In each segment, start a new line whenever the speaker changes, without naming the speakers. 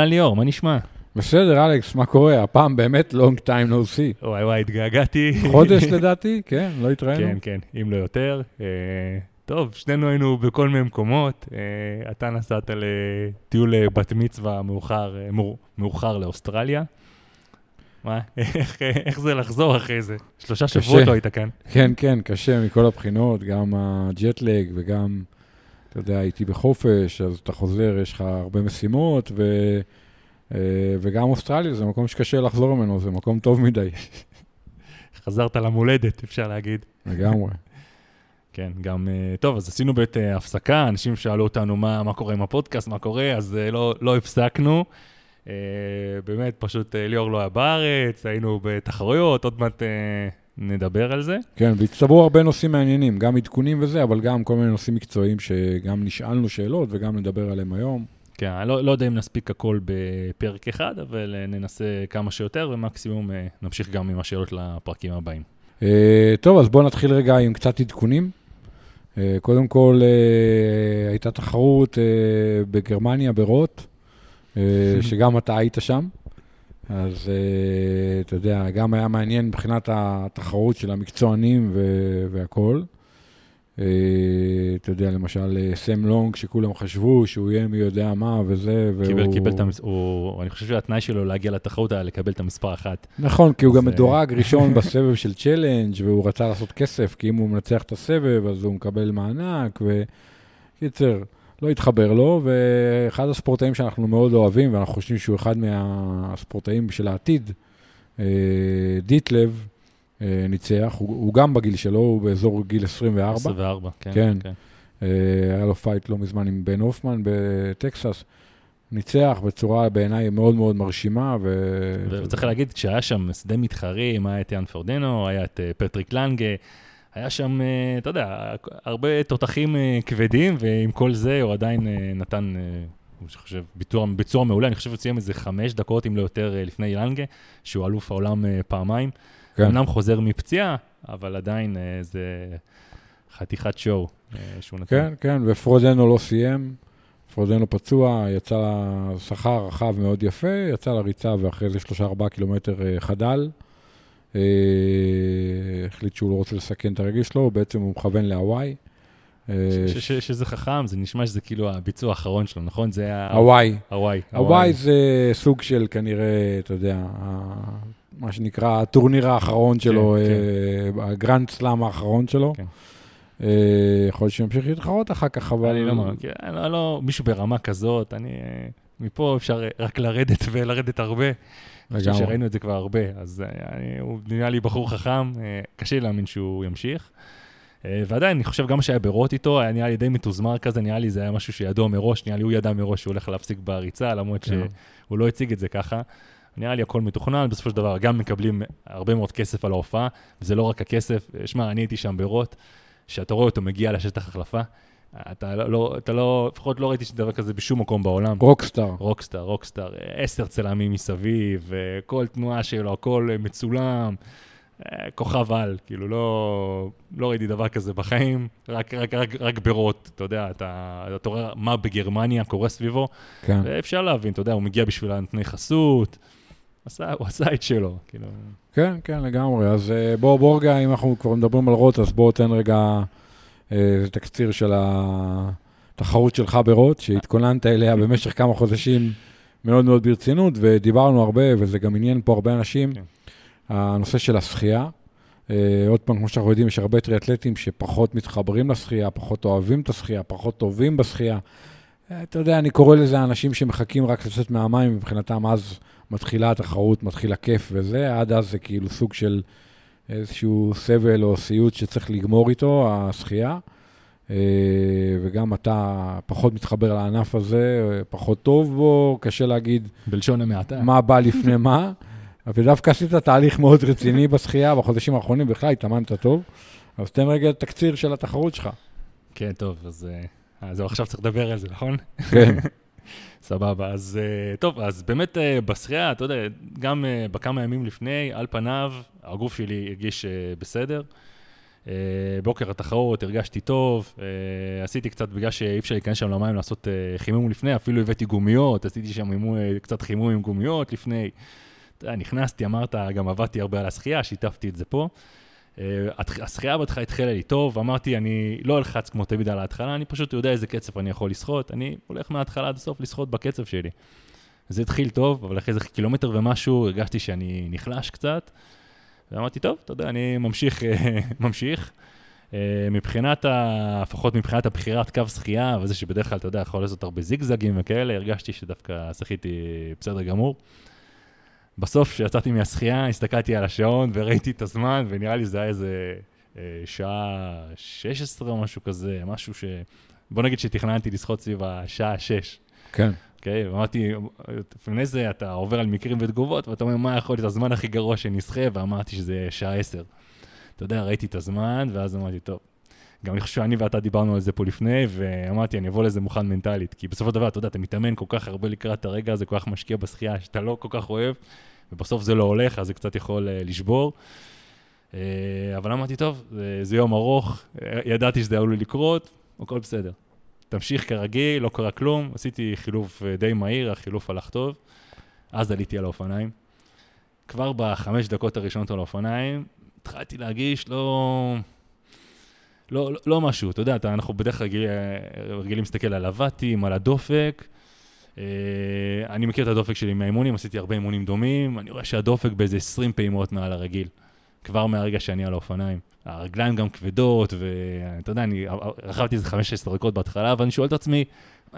אהלן ליאור, מה נשמע?
בסדר, אלכס, מה קורה? הפעם באמת long time no see.
וואי וואי, התגעגעתי.
חודש לדעתי, כן, לא התראינו.
כן, כן, אם לא יותר. אה, טוב, שנינו היינו בכל מיני מקומות. אה, אתה נסעת לטיול אה, בת מצווה מאוחר, מאוחר לאוסטרליה. מה, איך, איך זה לחזור אחרי זה? שלושה. שבועות לא היית כאן.
כן, כן, קשה מכל הבחינות, גם הג'טלג וגם, אתה יודע, הייתי בחופש, אז אתה חוזר, יש לך הרבה משימות, ו... אה, וגם אוסטרליה זה מקום שקשה לחזור ממנו, זה מקום טוב מדי,
חזרת למולדת, אפשר להגיד.
לגמרי.
כן, גם, אה, טוב, אז עשינו בעת אה, הפסקה, אנשים שאלו אותנו מה, מה קורה עם הפודקאסט, מה קורה, אז לא, לא הפסקנו. באמת, פשוט ליאור לא היה בארץ, היינו בתחרויות, עוד מעט נדבר על זה.
כן, והצטברו הרבה נושאים מעניינים, גם עדכונים וזה, אבל גם כל מיני נושאים מקצועיים שגם נשאלנו שאלות וגם נדבר עליהם היום.
כן, אני לא, לא יודע אם נספיק הכל בפרק אחד, אבל אה, ננסה כמה שיותר, ומקסימום אה, נמשיך גם עם השאלות לפרקים הבאים.
אה, טוב, אז בואו נתחיל רגע עם קצת עדכונים. אה, קודם כל, אה, הייתה תחרות אה, בגרמניה, ברוט, אה, שגם אתה היית שם. אז אה, אתה יודע, גם היה מעניין מבחינת התחרות של המקצוענים והכול. אה, אתה יודע, למשל, אה, סם לונג, שכולם חשבו שהוא יהיה מי יודע מה וזה, והוא...
קיבל, קיבל את המס... הוא... אני חושב שהתנאי שלו להגיע לתחרות היה לקבל את המספר אחת.
נכון, כי הוא גם מדורג ראשון בסבב של צ'לנג' והוא רצה לעשות כסף, כי אם הוא מנצח את הסבב אז הוא מקבל מענק, וקיצר, לא התחבר לו, ואחד הספורטאים שאנחנו מאוד אוהבים, ואנחנו חושבים שהוא אחד מהספורטאים של העתיד, אה, דיטלב, אה, ניצח, הוא, הוא גם בגיל שלו, הוא באזור גיל 24.
24, כן.
כן. אה, היה לו fight לא מזמן עם בן הופמן בטקסס. ניצח בצורה בעיניי מאוד מאוד מרשימה. ו...
וצריך להגיד, כשהיה שם שדה מתחרים, היה את יאן פרודנו, היה את פטריק לנגה, היה שם, אה, אתה יודע, הרבה תותחים אה, כבדים, ועם כל זה הוא עדיין אה, נתן, אני חושב, ביצוע, ביצוע מעולה. אני חושב שהוא סיים איזה חמש דקות, אם לא יותר, לפני לנגה, שהוא אלוף העולם פעמיים.
כן.
אמנם חוזר מפציעה, אבל עדיין זה חתיכת שואו אה, שהוא נתן.
כן, כן, ופרודנו לא סיים. פרודנו פצוע, יצא לשכר רחב מאוד יפה, יצא לריצה ואחרי זה שלושה ארבעה קילומטר חדל. אה, החליט שהוא לא רוצה לסכן את הרגל שלו, בעצם הוא מכוון להוואי. אה,
שזה חכם, זה נשמע שזה כאילו הביצוע האחרון שלו, נכון? זה היה...
הוואי.
הוואי.
הוואי זה סוג של כנראה, אתה יודע, ה- מה שנקרא הטורניר האחרון שלו,
כן.
אה, הגרנד סלאם האחרון שלו.
כן.
יכול להיות שימשיך להתחרות אחר כך, אבל...
אני לא אני לא- לא, מישהו ברמה כזאת, אני... מפה אפשר רק לרדת ולרדת הרבה. אני חושב
לגמרי.
שראינו את זה כבר הרבה, אז אה, אני, הוא נראה לי בחור חכם, אה, קשה לי להאמין שהוא ימשיך. אה, ועדיין, אני חושב גם שהיה ברוט' איתו, היה נראה לי די מתוזמר כזה, נראה לי זה היה משהו שידוע מראש, נראה לי הוא ידע מראש שהוא הולך להפסיק בריצה, למרות
כן.
שהוא לא הציג את זה ככה. נראה לי הכל מתוכנן, בסופו של דבר גם מקבלים הרבה מאוד כסף על ההופעה, וזה לא רק הכסף, שמע, אני הייתי שם ברוט', שאתה רואה אותו מגיע לשטח החלפה, אתה לא, לא, אתה לא, לפחות לא ראיתי דבר כזה בשום מקום בעולם.
רוקסטאר.
רוקסטאר, רוקסטאר, עשר צלמים מסביב, אה, כל תנועה שלו, הכל אה, מצולם, אה, כוכב על, כאילו לא, לא ראיתי דבר כזה בחיים, רק, רק, רק, רק ברוט, אתה יודע, אתה, אתה רואה מה בגרמניה קורה סביבו,
כן.
ואפשר להבין, אתה יודע, הוא מגיע בשביל הנתני חסות, עשה, הוא עשה את שלו, כאילו,
כן, כן, לגמרי. אז אה, בוא, בוא רגע, אם אנחנו כבר מדברים על רוט, אז בוא תן רגע אה, איזה תקציר של התחרות שלך ברוט, שהתכוננת אליה במשך כמה חודשים מאוד מאוד ברצינות, ודיברנו הרבה, וזה גם עניין פה הרבה אנשים,
כן.
הנושא של השחייה. אה, עוד פעם, כמו שאנחנו יודעים, יש הרבה טריאטלטים שפחות מתחברים לשחייה, פחות אוהבים את השחייה, פחות טובים בשחייה. אה, אתה יודע, אני קורא לזה אנשים שמחכים רק לצאת מהמים, מבחינתם אז מתחילה התחרות, מתחיל הכיף וזה, עד אז זה כאילו סוג של איזשהו סבל או סיוט שצריך לגמור איתו, השחייה. אה, וגם אתה פחות מתחבר לענף הזה, פחות טוב בו, קשה להגיד
בלשון המעטה.
מה בא לפני מה. ודווקא עשית תהליך מאוד רציני בשחייה בחודשים האחרונים, בכלל התאמנת טוב. אז תן רגע תקציר של התחרות שלך.
כן, טוב, אז אה, זהו, עכשיו צריך לדבר על זה, נכון?
כן.
סבבה, אז אה, טוב, אז באמת אה, בשחייה, אתה יודע, גם אה, בכמה ימים לפני, על פניו, הגוף שלי הרגיש אה, בסדר. אה, בוקר התחרות, הרגשתי טוב, אה, עשיתי קצת, בגלל שאי אפשר להיכנס שם למים לעשות אה, חימום לפני, אפילו הבאתי גומיות, עשיתי שם אה, קצת חימום עם גומיות לפני. נכנסתי, אמרת, גם עבדתי הרבה על השחייה, שיתפתי את זה פה. אה, השחייה בהתחלה התחילה לי טוב, אמרתי, אני לא אלחץ כמו תמיד על ההתחלה, אני פשוט יודע איזה קצב אני יכול לשחות, אני הולך מההתחלה עד הסוף לשחות בקצב שלי. זה התחיל טוב, אבל אחרי איזה קילומטר ומשהו הרגשתי שאני נחלש קצת, ואמרתי, טוב, אתה יודע, אני ממשיך, אה, ממשיך. אה, מבחינת. לפחות מבחינת הבחירת קו שחייה, וזה שבדרך כלל, אתה יודע, יכול לעשות הרבה זיגזגים וכאלה, הרגשתי שדווקא שחיתי בסדר גמור. בסוף, כשיצאתי מהשחייה, הסתכלתי על השעון וראיתי את הזמן, ונראה לי זה היה איזה אה, שעה 16 או משהו כזה, משהו ש... בוא נגיד שתכננתי לשחות סביב השעה 6.
כן.
אוקיי? ואמרתי, לפני זה אתה עובר על מקרים ותגובות, ואתה אומר, מה יכול להיות הזמן הכי גרוע שנסחה, ואמרתי שזה שעה 10. אתה יודע, ראיתי את הזמן, ואז אמרתי, טוב. גם אני חושב שאני ואתה דיברנו על זה פה לפני, ואמרתי, אני אבוא לזה מוכן מנטלית. כי בסופו של דבר, אתה יודע, אתה מתאמן כל כך הרבה לקראת הרגע הזה, כל כך משקיע בשחייה, שאתה לא כל כך אוהב, ובסוף זה לא הולך, אז זה קצת יכול uh, לשבור. Uh, אבל אמרתי, טוב, זה, זה יום ארוך, אה, ידעתי שזה עלול לקרות, הכל בסדר. תמשיך כרגיל, לא קרה כלום, עשיתי חילוף אה, די מהיר, החילוף הלך טוב, אז עליתי על האופניים. כבר בחמש דקות הראשונות על האופניים, התחלתי להרגיש לא... לא, לא, לא משהו, אתה יודע, אנחנו בדרך כלל רגיל, רגילים להסתכל על הוואטים, על הדופק. אה, אני מכיר את הדופק שלי מהאימונים, עשיתי הרבה אימונים דומים, אני רואה שהדופק באיזה 20 פעימות מעל הרגיל, כבר מהרגע שאני על האופניים. הרגליים גם כבדות, ואתה יודע, אני רכבתי איזה 15 דקות בהתחלה, ואני שואל את עצמי,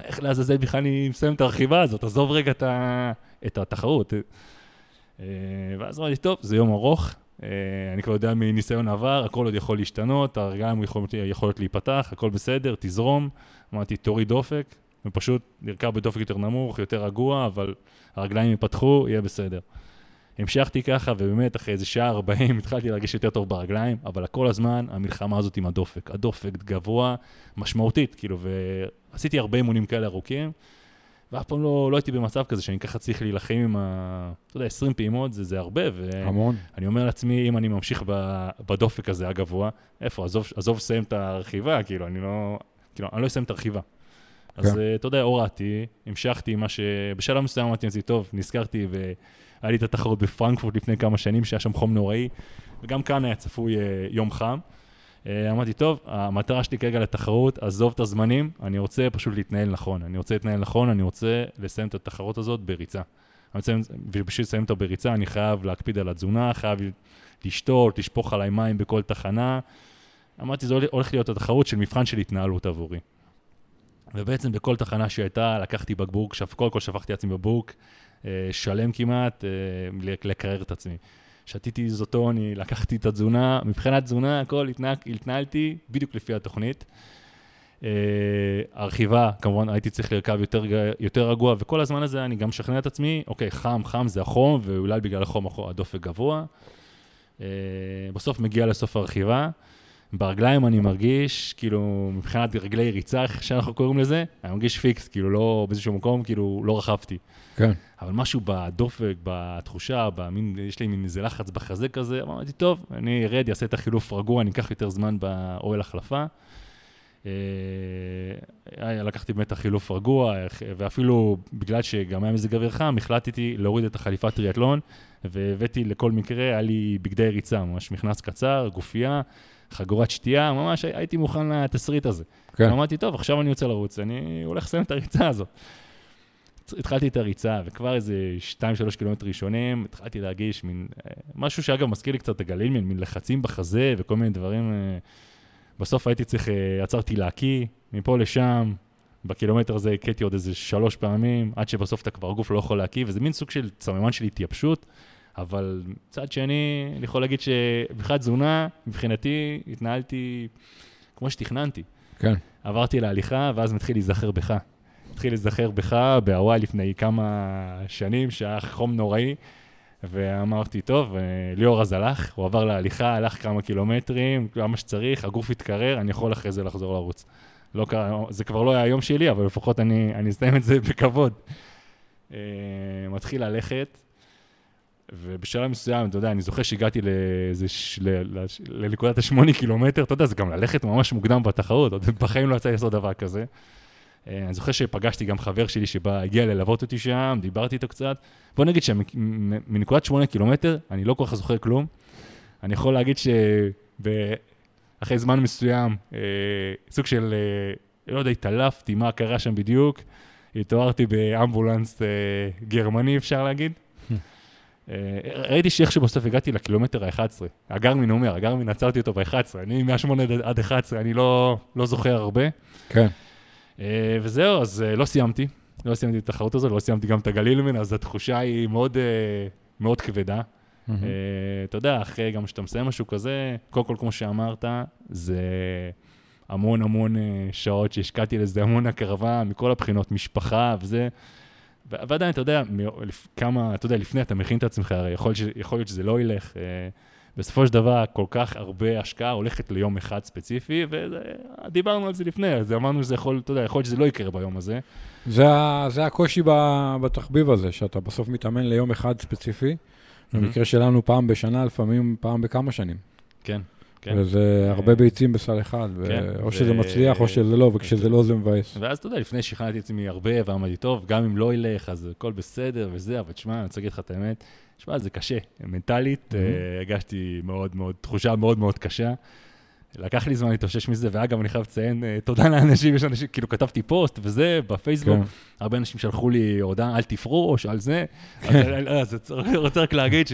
איך לעזאזל בכלל אני מסיים את הרכיבה הזאת, עזוב רגע את, ה... את התחרות. אה, ואז אמרתי, טוב, זה יום ארוך, אה, אני כבר יודע מניסיון עבר, הכל עוד יכול להשתנות, הרגליים יכולות, יכולות להיפתח, הכל בסדר, תזרום. אמרתי, תוריד דופק, ופשוט נרכב בדופק יותר נמוך, יותר רגוע, אבל הרגליים ייפתחו, יהיה בסדר. המשכתי ככה, ובאמת, אחרי איזה שעה 40 התחלתי להרגיש יותר טוב ברגליים, אבל כל הזמן המלחמה הזאת עם הדופק. הדופק גבוה משמעותית, כאילו, ועשיתי הרבה אימונים כאלה ארוכים, ואף פעם לא, לא הייתי במצב כזה שאני ככה צריך להילחם עם ה... אתה יודע, 20 פעימות זה, זה הרבה, ו...
המון.
אני אומר לעצמי, אם אני ממשיך ב, בדופק הזה הגבוה, איפה, עזוב, עזוב לסיים את הרכיבה, כאילו, אני לא, כאילו, אני לא אסיים את הרכיבה. אז
כן.
אה, אתה יודע, הורדתי, המשכתי עם מה ש... בשלב מסוים אמרתי לעצמי, טוב, נזכרתי, והיה לי את התחרות בפרנקפורט לפני כמה שנים, שהיה שם חום נוראי, וגם כאן היה צפוי אה, יום חם. אה, אמרתי, טוב, המטרה שלי כרגע לתחרות, עזוב את הזמנים, אני רוצה פשוט להתנהל נכון. אני רוצה להתנהל נכון, אני רוצה לסיים את התחרות הזאת בריצה. ובשביל לסיים אותה בריצה, אני חייב להקפיד על התזונה, חייב לשתות, לשפוך עליי מים בכל תחנה. אמרתי, זה הולך להיות התחרות של מבחן של התנהלות עבורי. ובעצם בכל תחנה שהייתה, לקחתי בקבוק. קודם כל שפכתי לעצמי בבוק, אה, שלם כמעט, אה, לקרר את עצמי. שתיתי איזוטוני, לקחתי את התזונה, מבחינת תזונה, הכל התנהל, התנהלתי בדיוק לפי התוכנית. Uh, הרכיבה, כמובן הייתי צריך לרכב יותר, יותר רגוע, וכל הזמן הזה אני גם משכנע את עצמי, אוקיי, חם, חם זה החום, ואולי בגלל החום הדופק גבוה. בסוף מגיע לסוף הרכיבה, ברגליים אני מרגיש, כאילו, מבחינת רגלי ריצה, איך שאנחנו קוראים לזה, אני מרגיש פיקס, כאילו, לא באיזשהו מקום, כאילו, לא רכבתי.
כן.
אבל משהו בדופק, בתחושה, במין, יש לי מין איזה לחץ בחזה כזה, אמרתי, טוב, אני ארד, אעשה את החילוף רגוע, אני אקח יותר זמן באוהל החלפה. אה, לקחתי באמת את החילוף רגוע, ואפילו בגלל שגם היה מזג אוויר חם, החלטתי להוריד את החליפת טריאטלון, והבאתי לכל מקרה, היה לי בגדי ריצה, ממש מכנס קצר, גופייה, חגורת שתייה, ממש הייתי מוכן לתסריט הזה. כן. אמרתי, טוב, עכשיו אני יוצא לרוץ, אני הולך לסיים את הריצה הזאת. התחלתי את הריצה, וכבר איזה 2-3 קילומטר ראשונים, התחלתי להרגיש מין, אה, משהו שאגב מזכיר לי קצת את הגליל, מין, מין לחצים בחזה וכל מיני דברים. אה, בסוף הייתי צריך, אה, עצרתי להקיא, מפה לשם, בקילומטר הזה הכיתי עוד איזה שלוש פעמים, עד שבסוף אתה כבר הגוף לא יכול להקיא, וזה מין סוג של סממן של התייבשות, אבל מצד שני, אני יכול להגיד שמבחינת תזונה, מבחינתי, התנהלתי כמו שתכננתי.
כן.
עברתי להליכה, ואז מתחיל להיזכר בך. התחיל להיזכר בך בהוואי לפני כמה שנים, שהיה חום נוראי, ואמרתי, טוב, ליאור אז הלך, הוא עבר להליכה, הלך כמה קילומטרים, כמה שצריך, הגוף התקרר, אני יכול אחרי זה לחזור לרוץ. לא זה כבר לא היה היום שלי, אבל לפחות אני, אני אסיים את זה בכבוד. Uh, מתחיל ללכת, ובשלב מסוים, אתה יודע, אני זוכר שהגעתי לאיזה. לנקודת השמונה קילומטר, אתה יודע, זה גם ללכת ממש מוקדם בתחרות, עוד בחיים לא יצא לי לעשות דבר כזה. אה, אני זוכר שפגשתי גם חבר שלי שבא, הגיע ללוות אותי שם, דיברתי איתו קצת. בוא נגיד שמנקודת שמונה קילומטר, אני לא כל כך זוכר כלום. אני יכול להגיד שאחרי זמן מסוים, אה, סוג של, אה, לא יודע, התעלפתי, מה קרה שם בדיוק. התעוררתי באמבולנס גרמני, אפשר להגיד. ראיתי שאיך שבסוף הגעתי לקילומטר ה-11. הגרמין אומר, הגרמין עצרתי אותו ב-11. אני מ-8 עד 11, אני לא, לא זוכר הרבה.
כן.
אה, וזהו, אז אה, לא סיימתי. לא סיימתי את התחרות הזו, לא סיימתי גם את הגליל ממנה, אז התחושה היא מאוד, אה, מאוד כבדה. Mm-hmm. אתה יודע, אחרי גם כשאתה מסיים משהו כזה, קודם כל, כמו שאמרת, זה המון המון שעות שהשקעתי לזה, המון הקרבה מכל הבחינות, משפחה וזה. ועדיין, אתה יודע, כמה, אתה יודע, לפני אתה מכין את עצמך, הרי יכול, יכול להיות שזה לא ילך. בסופו של דבר, כל כך הרבה השקעה הולכת ליום אחד ספציפי, ודיברנו על זה לפני, אז אמרנו שזה יכול, אתה יודע, יכול להיות שזה לא יקרה ביום הזה.
זה, זה הקושי בתחביב הזה, שאתה בסוף מתאמן ליום אחד ספציפי, במקרה שלנו פעם בשנה, לפעמים פעם בכמה שנים.
כן. כן.
וזה הרבה ביצים בסל אחד, כן, או ו... שזה מצליח או שזה לא, וכשזה לא זה מבאס.
ואז אתה יודע, לפני שכנעתי את עצמי הרבה ואמרתי, טוב, גם אם לא ילך, אז הכל בסדר וזה, אבל תשמע, אני רוצה להגיד לך את האמת, תשמע, זה קשה. מנטלית, mm-hmm. הגשתי מאוד מאוד, תחושה מאוד מאוד קשה. לקח לי זמן להתאושש מזה, ואגב, אני חייב לציין, uh, תודה לאנשים, יש אנשים, כאילו כתבתי פוסט וזה, בפייסבוק, כן. הרבה אנשים שלחו לי הודעה, אל תפרוש, על זה. כן. אז אני רוצה רק להגיד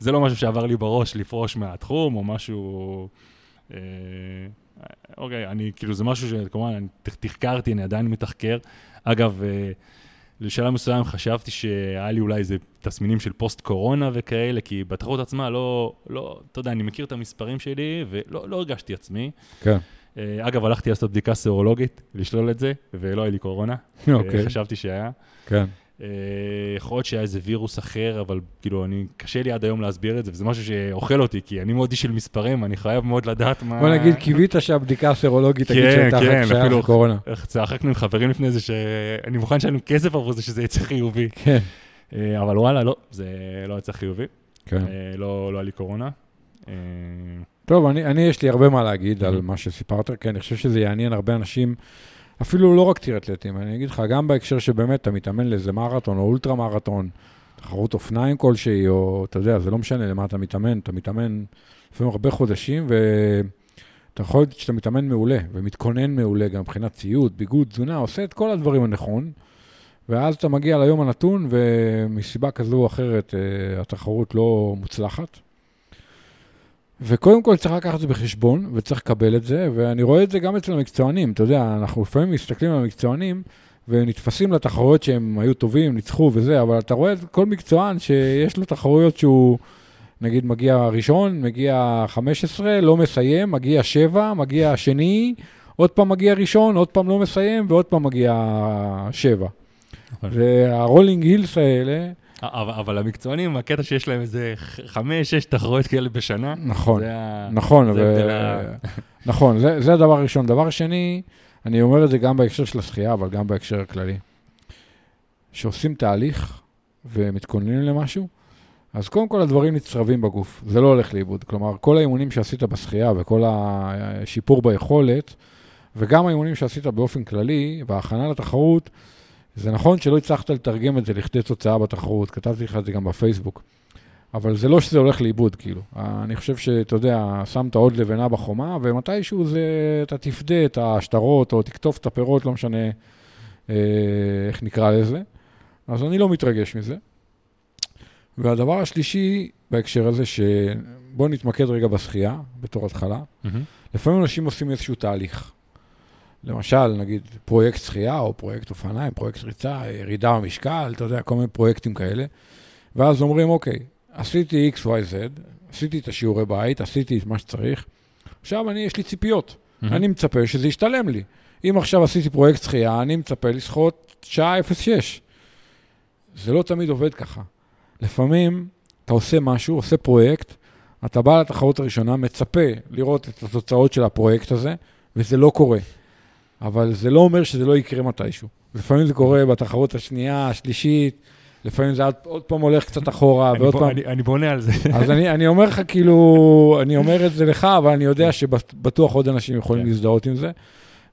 שזה לא משהו שעבר לי בראש לפרוש מהתחום, או משהו... אה, אוקיי, אני, כאילו, זה משהו שכמובן, אני תחקרתי, אני עדיין מתחקר. אגב, אה, לשלב מסוים חשבתי שהיה לי אולי איזה תסמינים של פוסט-קורונה וכאלה, כי בתחרות עצמה לא, לא, אתה יודע, אני מכיר את המספרים שלי ולא לא הרגשתי עצמי.
כן.
Uh, אגב, הלכתי לעשות בדיקה סרולוגית, לשלול את זה, ולא היה לי קורונה.
אוקיי.
Uh, חשבתי שהיה.
כן.
Uh, יכול להיות שהיה איזה וירוס אחר, אבל כאילו, אני, קשה לי עד היום להסביר את זה, וזה משהו שאוכל אותי, כי אני מאוד איש של מספרים, אני חייב מאוד לדעת מה...
בוא נגיד, קיווית שהבדיקה הסרולוגית תגיד
כן,
שאתה
כן,
שייך לקורונה.
צחקנו עם חברים לפני זה, שאני מוכן לשלם כסף עבור זה שזה יצא חיובי.
כן.
Uh, אבל וואלה, לא, זה לא יצא חיובי.
כן.
Uh, לא, לא היה לי קורונה.
טוב, אני, אני יש לי הרבה מה להגיד על מה שסיפרת, כי אני חושב שזה יעניין הרבה אנשים. אפילו לא רק טירטלטים, אני אגיד לך, גם בהקשר שבאמת אתה מתאמן לאיזה מרתון או אולטרה מרתון, תחרות אופניים כלשהי, או אתה יודע, זה לא משנה למה אתה מתאמן, אתה מתאמן לפעמים הרבה חודשים, ואתה יכול להיות שאתה מתאמן מעולה, ומתכונן מעולה גם מבחינת ציוד, ביגוד, תזונה, עושה את כל הדברים הנכון, ואז אתה מגיע ליום הנתון, ומסיבה כזו או אחרת אה, התחרות לא מוצלחת. וקודם כל צריך לקחת את זה בחשבון, וצריך לקבל את זה, ואני רואה את זה גם אצל המקצוענים. אתה יודע, אנחנו לפעמים מסתכלים על המקצוענים, ונתפסים לתחרויות שהם היו טובים, ניצחו וזה, אבל אתה רואה את כל מקצוען שיש לו תחרויות שהוא, נגיד, מגיע ראשון, מגיע 15, לא מסיים, מגיע 7, מגיע שני, עוד פעם מגיע ראשון, עוד פעם לא מסיים, ועוד פעם מגיע 7. נכון. והרולינג הילס האלה,
אבל, אבל המקצוענים, הקטע שיש להם איזה חמש, שש תחרויות כאלה בשנה.
נכון, זה נכון, זה ו... נכון, זה, זה הדבר הראשון. דבר שני, אני אומר את זה גם בהקשר של השחייה, אבל גם בהקשר הכללי. כשעושים תהליך ומתכוננים למשהו, אז קודם כל הדברים נצרבים בגוף, זה לא הולך לאיבוד. כלומר, כל האימונים שעשית בשחייה וכל השיפור ביכולת, וגם האימונים שעשית באופן כללי, וההכנה לתחרות, זה נכון שלא הצלחת לתרגם את זה לכדי תוצאה בתחרות, כתבתי לך את זה גם בפייסבוק, אבל זה לא שזה הולך לאיבוד, כאילו. אני חושב שאתה יודע, שמת עוד לבנה בחומה, ומתישהו זה, אתה תפדה את השטרות, או תקטוף את הפירות, לא משנה אה, איך נקרא לזה. אז אני לא מתרגש מזה. והדבר השלישי בהקשר הזה, שבואו נתמקד רגע בשחייה, בתור התחלה. Mm-hmm. לפעמים אנשים עושים איזשהו תהליך. למשל, נגיד פרויקט שחייה או פרויקט אופניים, פרויקט ריצה, ירידה במשקל, אתה יודע, כל מיני פרויקטים כאלה. ואז אומרים, אוקיי, עשיתי x, y, z, עשיתי את השיעורי בית, עשיתי את מה שצריך, עכשיו אני, יש לי ציפיות. Mm-hmm. אני מצפה שזה ישתלם לי. אם עכשיו עשיתי פרויקט שחייה, אני מצפה לשחות שעה 06. זה לא תמיד עובד ככה. לפעמים אתה עושה משהו, עושה פרויקט, אתה בא לתחרות הראשונה, מצפה לראות את התוצאות של הפרויקט הזה, וזה לא קורה. אבל זה לא אומר שזה לא יקרה מתישהו. לפעמים זה קורה בתחרות השנייה, השלישית, לפעמים זה עוד- עוד פעם הולך קצת אחורה,
אני
ועוד
בוא-
פעם...
אני- אני בונה על זה.
אז אני, אני אומר לך, כאילו, אני אומר את זה לך, אבל אני יודע שבטוח עוד אנשים יכולים
כן.
להזדהות עם זה.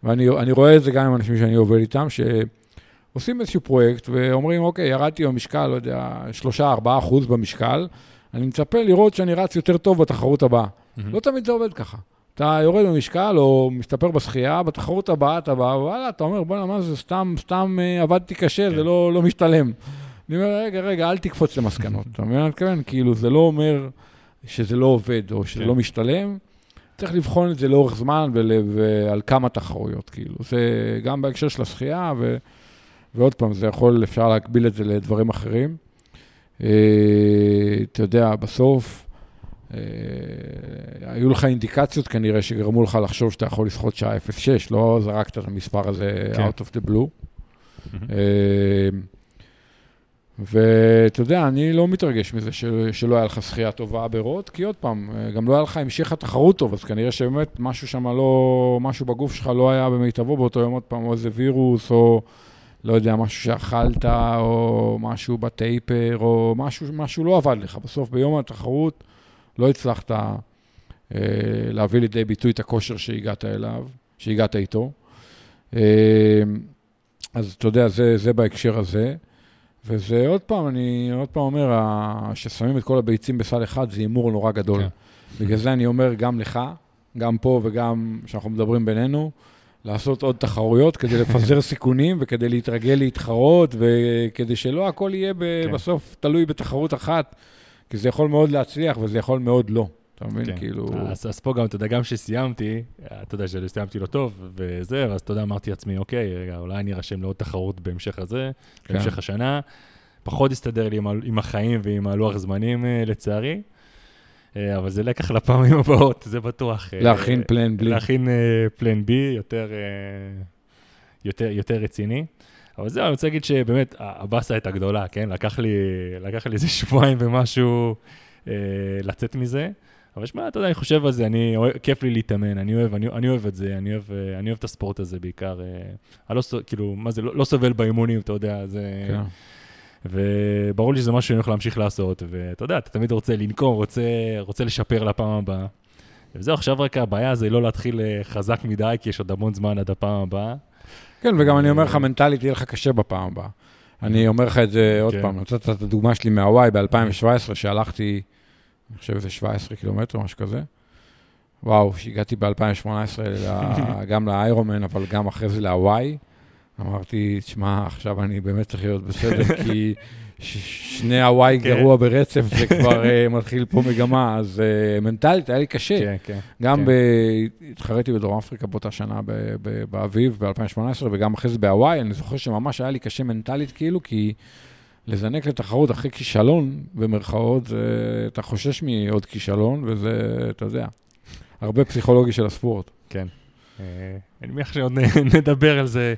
ואני אני רואה את זה גם עם אנשים שאני עובד איתם, שעושים איזשהו פרויקט ואומרים, אוקיי, ירדתי במשקל, לא יודע, 3-4 אחוז במשקל, אני מצפה לראות שאני רץ יותר טוב בתחרות הבאה. לא תמיד זה עובד ככה. אתה יורד במשקל או משתפר בשחייה, בתחרות הבאה אתה בא, וואלה, אתה אומר, בוא'נה, מה זה, סתם, סתם אה, עבדתי קשה,
כן.
זה לא, לא משתלם. אני אומר, רגע, רגע, אל תקפוץ למסקנות. אתה מבין מה אני מתכוון? כאילו, זה לא אומר שזה לא עובד או שזה
כן.
לא משתלם. צריך לבחון את זה לאורך זמן ול, ועל כמה תחרויות, כאילו. זה גם בהקשר של השחייה, ו, ועוד פעם, זה יכול, אפשר להקביל את זה לדברים אחרים. אה, אתה יודע, בסוף, היו לך אינדיקציות כנראה שגרמו לך לחשוב שאתה יכול לשחות שעה 0.6, לא זרקת את המספר הזה
כן.
out of the blue. אה, ואתה יודע, אני לא מתרגש מזה של, שלא היה לך שחייה טובה ברוט, כי עוד פעם, אה, גם לא היה לך המשך התחרות טוב, אז כנראה שבאמת משהו שם לא, משהו בגוף שלך לא היה במיטבו באותו יום, עוד פעם, או איזה וירוס, או לא יודע, משהו שאכלת, או משהו בטייפר, או משהו, משהו לא עבד לך. בסוף, ביום התחרות, לא הצלחת אה, להביא לידי ביטוי את הכושר שהגעת אליו, שהגעת איתו. אה, אז אתה יודע, זה, זה בהקשר הזה. וזה עוד פעם, אני עוד פעם אומר, ה- ששמים את כל הביצים בסל אחד, זה הימור נורא גדול.
כן.
בגלל זה אני אומר גם לך, גם פה וגם כשאנחנו מדברים בינינו, לעשות עוד תחרויות כדי לפזר סיכונים וכדי להתרגל להתחרות, וכדי שלא הכל יהיה ב-
כן.
בסוף תלוי בתחרות אחת, כי זה יכול מאוד להצליח וזה יכול מאוד לא. אתה מבין?
כן.
כאילו...
אז, אז פה גם, אתה יודע, גם כשסיימתי, אתה יודע שסיימתי לא טוב, וזה, אז אתה יודע, אמרתי לעצמי, אוקיי, רגע, אולי אני ארשם לעוד תחרות בהמשך הזה,
כן.
בהמשך השנה. פחות הסתדר לי עם, עם החיים ועם הלוח זמנים, אה, לצערי. אה, אבל זה לקח לפעמים הבאות, זה בטוח. אה,
להכין פלן בלי.
להכין פלן בי יותר, יותר, יותר רציני. אבל זהו, אני רוצה להגיד שבאמת, הבאסה הייתה גדולה, כן? לקח לי, לקח לי איזה שבועיים ומשהו אה, לצאת מזה. אבל שמע, אתה יודע, אני חושב על זה, אני, כיף לי להתאמן, אני אוהב, אני, אני אוהב את זה, אני אוהב, אה, אני אוהב את הספורט הזה בעיקר. אה, אני לא, כאילו, מה זה, לא, לא סובל באימונים, אתה יודע, זה...
כן.
וברור לי שזה משהו שאני הולך להמשיך לעשות, ואתה יודע, אתה תמיד רוצה לנקום, רוצה, רוצה לשפר לפעם הבאה. וזהו, עכשיו רק הבעיה זה לא להתחיל אה, חזק מדי, כי יש עוד המון זמן עד הפעם הבאה.
כן, וגם אני אומר לך, מנטלית יהיה לך קשה בפעם הבאה. אני אומר לך את זה עוד
כן.
פעם, נתת את הדוגמה שלי מהוואי ב-2017, שהלכתי, אני חושב איזה 17 קילומטר, משהו כזה. וואו, שהגעתי ב-2018 גם לאיירומן, אבל גם אחרי זה להוואי. אמרתי, תשמע, עכשיו אני באמת צריך להיות בסדר, כי שני הוואי
כן.
גרוע ברצף, זה כבר אה, מתחיל פה מגמה, אז אה, מנטלית היה לי קשה.
כן, כן.
גם
כן.
התחרתי בדרום אפריקה באותה שנה ב... ב... באביב, ב-2018, וגם אחרי זה בהוואי, אני זוכר שממש היה לי קשה מנטלית, כאילו, כי לזנק לתחרות אחרי כישלון, במרכאות, זה... אתה חושש מעוד כישלון, וזה, אתה יודע, הרבה פסיכולוגי של הספורט.
כן. אה, אני מניח שעוד נדבר על זה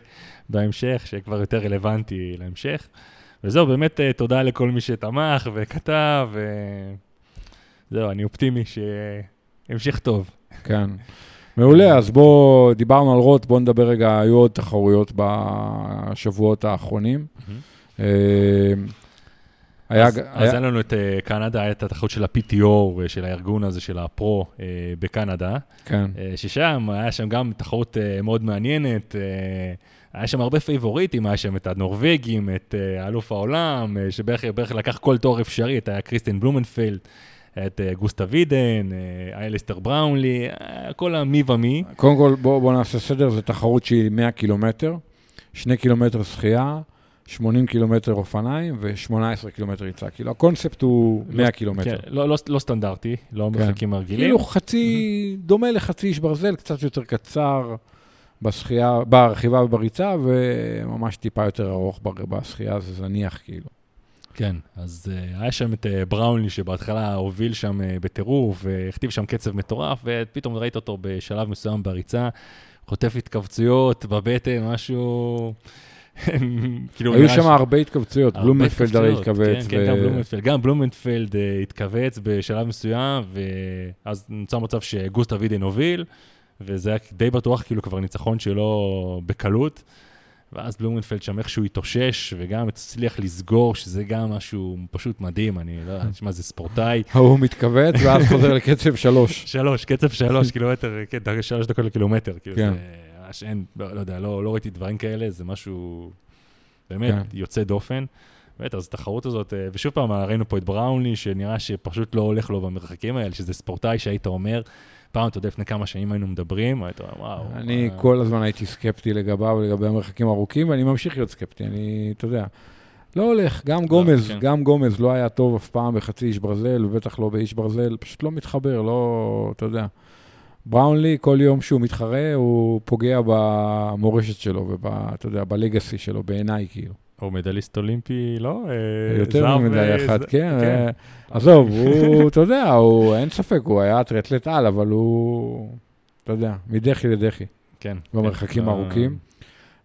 בהמשך, שכבר יותר רלוונטי להמשך. וזהו, באמת אה, תודה לכל מי שתמך וכתב, וזהו, אני אופטימי שהמשך טוב.
כן. מעולה, אז בואו, דיברנו על רוט, בואו נדבר רגע, היו עוד תחרויות בשבועות האחרונים. אה, היה...
אז,
היה-
אז היה לנו את אה, קנדה, את התחרות של ה-PTO, אה, של הארגון הזה של הפרו אה, בקנדה,
כן.
אה, ששם היה שם גם תחרות אה, מאוד מעניינת, אה, היה שם הרבה פייבוריטים, היה שם את הנורבגים, את אה, אלוף העולם, אה, שבערך בערך לקח כל תואר אפשרי, את היה קריסטיאן בלומנפלט, את אה, גוסטב אידן, אליסטר בראונלי, כל המי ומי.
קודם כל, בואו בוא נעשה סדר, זו תחרות שהיא 100 קילומטר, 2 קילומטר שחייה, 80 קילומטר אופניים ו-18 קילומטר ריצה. כאילו, הקונספט הוא 100 קילומטר.
כן, לא, לא, לא סטנדרטי, לא
כן.
מרחקים הרגילים.
כאילו חצי, דומה לחצי איש ברזל, קצת יותר קצר בשחייה, ברכיבה ובריצה, וממש טיפה יותר ארוך בשחייה, זה זניח כאילו.
כן, אז uh, היה שם את uh, בראונלי שבהתחלה הוביל שם uh, בטירוף והכתיב שם קצב מטורף, ופתאום ראית אותו בשלב מסוים בריצה, חוטף התכווצויות בבטן, משהו... כאילו,
היו שם
ש-
הרבה התכווצויות, בלומנפלד הרי התכווץ.
כן, כן, גם בלומנפלד, גם בלומנפלד התכווץ בשלב מסוים, ואז נוצר מצב שגוסטה וידן הוביל, וזה היה די בטוח כאילו כבר ניצחון שלו בקלות. ואז בלומנפלד שם איכשהו התאושש, וגם הצליח לסגור, שזה גם משהו פשוט מדהים, אני לא יודע, תשמע, זה ספורטאי.
הוא מתכווץ ואז חוזר לקצב שלוש.
שלוש, קצב שלוש קילומטר, כן, שלוש דקות לקילומטר, כאילו
כן.
זה ממש אין, לא לא יודע, לא לא ראיתי דברים כאלה, זה משהו באמת
כן.
יוצא דופן. באמת, אז התחרות הזאת, אה, ושוב פעם, ראינו פה את בראונלי, שנראה שפשוט לא הולך לו במרחקים האלה, שזה ספורטאי שהיית אומר, פעם, אתה יודע, לפני כמה שנים היינו מדברים, היית אומר, וואו.
אני
אה,
כל הזמן הייתי סקפטי לגביו, לגבי המרחקים הארוכים, ואני ממשיך להיות סקפטי, אני, אתה יודע, לא הולך, גם גומז,
כן.
גם גומז לא היה טוב אף פעם בחצי איש ברזל, ובטח לא באיש ברזל, פשוט לא מתחבר, לא, אתה יודע. בראונלי, כל יום שהוא מתחרה, הוא פוגע במורשת שלו, ואתה יודע, בלגאסי שלו, בעיניי, כאילו.
הוא מדליסט אולימפי, לא? אה,
יותר ממדי
אה,
אחת,
ז-
כן. אה, עזוב, הוא, אתה יודע, הוא, אין ספק, הוא היה טריאטלט על, אבל הוא, אתה יודע, מדחי לדחי,
כן.
במרחקים
כן.
הארוכים.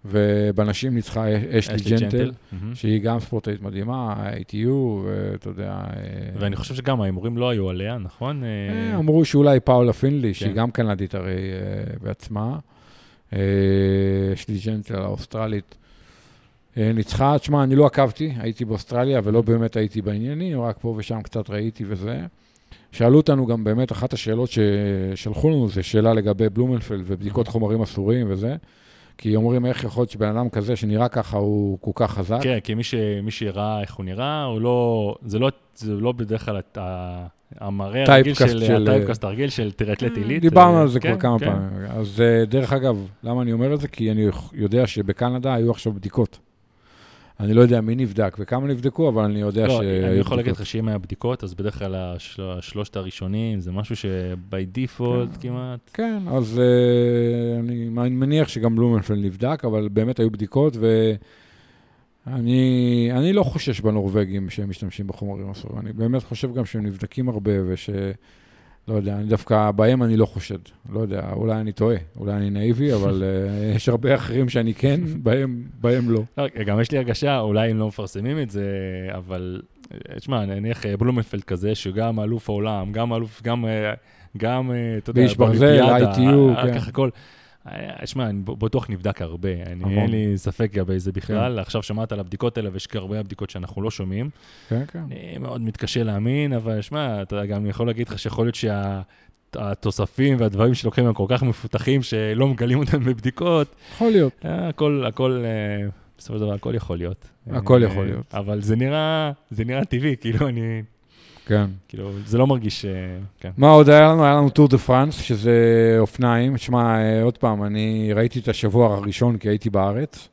ובנשים ניצחה אשלי ג'נטל. שהיא גם ספורטאית מדהימה, ITU, ואתה יודע...
ואני חושב שגם ההימורים לא היו עליה, נכון?
אמרו שאולי פאולה פינלי, שהיא
כן.
גם קנדית הרי בעצמה, אשלי ג'נטל האוסטרלית, ניצחה, תשמע, אני לא עקבתי, הייתי באוסטרליה ולא באמת הייתי בעניינים, רק פה ושם קצת ראיתי וזה. שאלו אותנו גם באמת, אחת השאלות ששלחו לנו זה שאלה לגבי בלומנפלד ובדיקות חומרים אסורים וזה. כי אומרים איך יכול להיות שבן אדם כזה שנראה ככה הוא כל כך חזק.
כן, כי מי, ש, מי שראה איך הוא נראה, הוא לא, זה לא, זה לא בדרך כלל את ה- המראה הרגיל של,
של-
הטייפקאסט הרגיל של טריאטלט עילית.
דיברנו
אה,
על זה
כן,
כבר כמה
כן.
פעמים. אז אה, דרך אגב, למה אני אומר את זה? כי אני יודע שבקנדה היו עכשיו בדיקות. אני לא יודע מי נבדק וכמה נבדקו, אבל אני יודע
לא,
שהיו
אני יכול להגיד
בדיקות.
לך שאם היה בדיקות, אז בדרך כלל השל- השלושת הראשונים זה משהו שבי דיפולט
כן.
כמעט.
כן, אז אה, אני מניח שגם בלומנפלד נבדק, אבל באמת היו בדיקות, ואני אני לא חושש בנורבגים שהם משתמשים בחומרים אסורים. אני באמת חושב גם שהם נבדקים הרבה, וש... לא יודע, אני דווקא בהם אני לא חושד. לא יודע, אולי אני טועה, אולי אני נאיבי, אבל אה, יש הרבה אחרים שאני כן, בהם, בהם לא.
לא, גם יש לי הרגשה, אולי הם לא מפרסמים את זה, אבל, אה, תשמע, נניח אה, בלומנפלד כזה, שגם אלוף העולם, גם אלוף, גם, גם, אה, אתה יודע,
באיש ברזל,
באולימפיאדה,
ITU, כן.
ככה הכל. אה, שמע, אני בטוח נבדק הרבה, אני,
המון.
אין לי ספק לגבי זה בכלל. עכשיו שמעת על הבדיקות האלה, ויש הרבה בדיקות שאנחנו לא שומעים.
כן, כן.
אני מאוד מתקשה להאמין, אבל שמע, אתה גם יכול להגיד לך שיכול להיות שהתוספים והדברים שלוקחים הם כל כך מפותחים, שלא מגלים אותם בבדיקות.
יכול להיות.
אה, הכל, הכל, אה, בסופו של דבר, הכל יכול להיות.
הכל
אה,
יכול להיות.
אבל זה נראה, זה נראה טבעי, כאילו, אני,
כן.
כאילו, זה לא מרגיש, אה, כן.
מה עוד היה לנו? היה לנו טור דה פרנס, שזה אופניים. שמע, אה, עוד פעם, אני ראיתי את השבוע הראשון כי הייתי בארץ,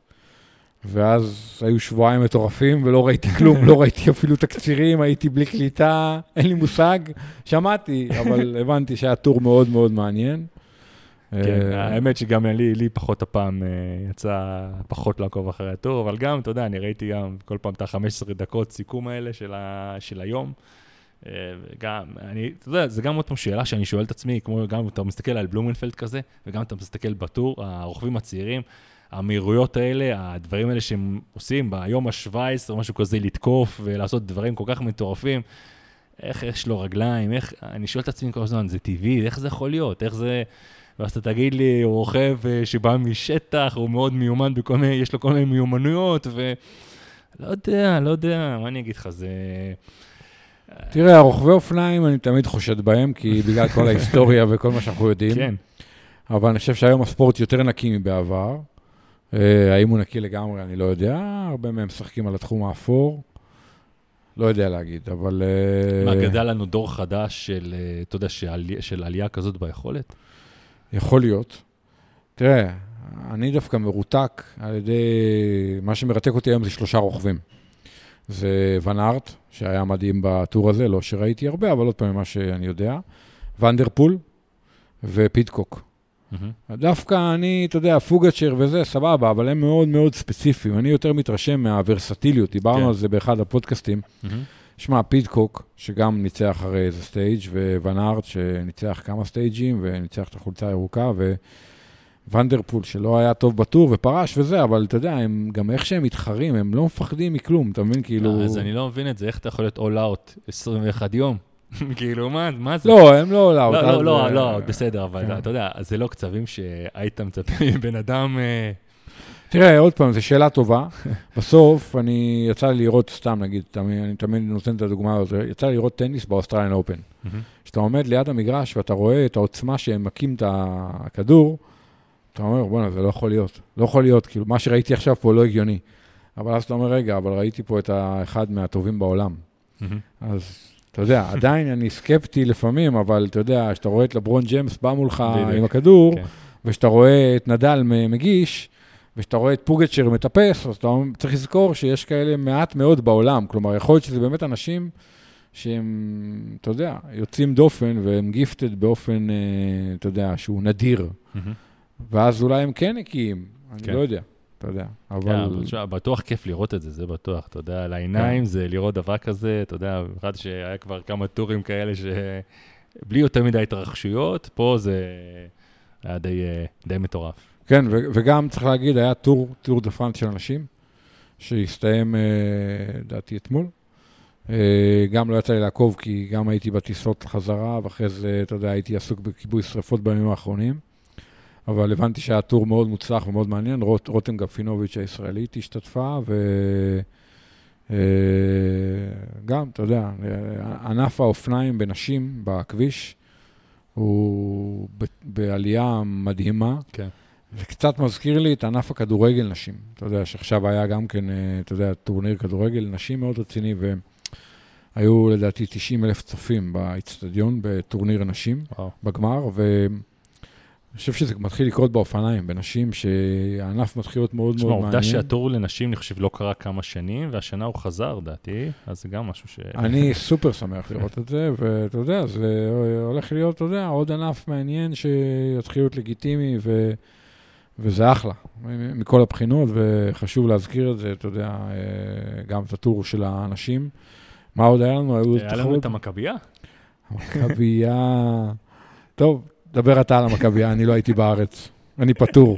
ואז היו שבועיים מטורפים ולא ראיתי כלום, לא ראיתי אפילו תקצירים, הייתי בלי קליטה, אין לי מושג. שמעתי, אבל הבנתי שהיה טור מאוד מאוד מעניין.
כן,
אה,
האמת שגם לי, לי פחות הפעם יצא פחות לעקוב אחרי הטור, אבל גם, אתה יודע, אני ראיתי גם כל פעם את ה-15 דקות סיכום האלה של, ה, של היום. אה, וגם, אני, אתה יודע, זה גם עוד פעם שאלה שאני שואל את עצמי, כמו גם אתה מסתכל על בלומנפלד כזה, וגם אתה מסתכל בטור, הרוכבים הצעירים, המהירויות האלה, הדברים האלה שהם עושים ביום ה-17, משהו כזה, לתקוף ולעשות דברים כל כך מטורפים. איך יש לו רגליים, איך, אני שואל את עצמי כל הזמן, זה טבעי, איך זה יכול להיות, איך זה... ואז אתה תגיד לי, הוא רוכב אה, שבא משטח, הוא מאוד מיומן בכל מיני, יש לו כל מיני מיומנויות, ו... לא יודע, לא יודע, מה אני אגיד לך, זה...
תראה, הרוכבי אופניים, אני תמיד חושד בהם, כי בגלל כל ההיסטוריה וכל מה שאנחנו יודעים.
כן,
אבל אני חושב שהיום הספורט יותר נקי מבעבר. אה, האם הוא נקי לגמרי, אני לא יודע. הרבה מהם משחקים על התחום האפור. לא יודע להגיד, אבל... אה,
מה, גדל לנו דור חדש של, אה, אתה יודע, של, של עלייה כזאת ביכולת?
יכול להיות. תראה, אני דווקא מרותק על ידי... מה שמרתק אותי היום זה שלושה רוכבים. זה ון ארט, שהיה מדהים בטור הזה, לא שראיתי הרבה, אבל עוד פעם, ממה שאני יודע. ון דר פול ופיטקוק. דווקא אני, אתה יודע, פוגצ'ר וזה, סבבה, אבל הם מאוד מאוד ספציפיים. אני יותר מתרשם מהוורסטיליות, דיברנו
כן.
על זה באחד הפודקאסטים. שמע, פיטקוק, שגם ניצח הרי איזה stage, וון ארט, שניצח כמה stage ים, וניצח את החולצה הירוקה, וון דר פול, שלא היה טוב בטור ופרש וזה, אבל אתה יודע, הם, גם איך שהם מתחרים, הם לא מפחדים מכלום, אתה מבין? כאילו...
אז אני לא מבין את זה, איך אתה יכול להיות all out 21 יום? כאילו, מה, מה זה?
לא, הם לא לאוט.
לא,
אז,
לא, לא,
אה,
לא, בסדר, אבל
כן.
אתה יודע, זה לא קצבים שהיית מצפה מבן אדם... אה,
תראה, עוד פעם, זו שאלה טובה. בסוף, אני, יצא לי לראות, סתם נגיד, תמיד, אני תמיד נותן את הדוגמה הזאת, יצא לי לראות טניס באוסטרליאן אופן. כשאתה עומד ליד המגרש ואתה רואה את העוצמה שהם מכים את הכדור, אתה אומר, בואנה, זה לא יכול להיות. לא יכול להיות, כאילו, מה שראיתי עכשיו פה לא הגיוני. אבל אז אתה אומר, רגע, אבל ראיתי פה את האחד מהטובים בעולם. אז אתה יודע, עדיין אני סקפטי לפעמים, אבל אתה יודע, כשאתה רואה את לברון ג'מס בא מולך. עם הכדור,
כן.
וכשאתה רואה את נדל מגיש, וכשאתה רואה את פוגצ'ר מטפס, אז אתה צריך לזכור שיש כאלה מעט מאוד בעולם. כלומר, יכול להיות שזה באמת אנשים שהם, אתה יודע, יוצאים דופן והם גיפטד באופן, אה, אתה יודע, שהוא נדיר. ואז אולי הם כן נקיים, אני
כן.
לא יודע, אתה יודע.
כן,
אבל...
אבל תשמע, בטוח כיף לראות את זה, זה בטוח. אתה יודע, על העיניים זה לראות דבר כזה, אתה יודע, במיוחד שהיה כבר כמה טורים כאלה שבלי יותר מדי התרחשויות, פה זה היה די, אה, די מטורף.
כן, וגם צריך להגיד, היה טור, טור דה פרנס של אנשים, שהסתיים, אה, לדעתי, אתמול. אה, גם לא יצא לי לעקוב, כי גם הייתי בטיסות חזרה, ואחרי זה, אתה יודע, הייתי עסוק בכיבוי שרפות בימים האחרונים. אבל הבנתי שהיה טור מאוד מוצלח ומאוד מעניין. רוט, רותם גפינוביץ' הישראלית השתתפה, וגם, אתה יודע, אה, ענף האופניים בנשים בכביש הוא ב- בעלייה מדהימה.
כן.
זה קצת מזכיר לי את ענף הכדורגל נשים. אתה יודע, שעכשיו היה גם כן, אה, אתה יודע, טורניר כדורגל נשים מאוד רציני, והיו לדעתי 90 אלף צופים באיצטדיון בטורניר נשים,
וואו.
בגמר, ואני חושב שזה מתחיל לקרות באופניים, בנשים שהענף מתחיל להיות מאוד
תשמע,
מאוד מעניין.
העובדה שהטור לנשים, אני חושב, לא קרה כמה שנים, והשנה הוא חזר, לדעתי, אז זה גם משהו ש...
אני סופר שמח לראות את זה, ואתה יודע, זה הולך להיות, אתה יודע, עוד ענף מעניין שיתחיל להיות לגיטימי, ו... וזה אחלה, מכל הבחינות, וחשוב להזכיר את זה, אתה יודע, גם את הטור של האנשים. מה עוד היה לנו?
היה לנו את המכבייה?
המכבייה... טוב, דבר אתה על המכבייה, אני לא הייתי בארץ. אני פטור.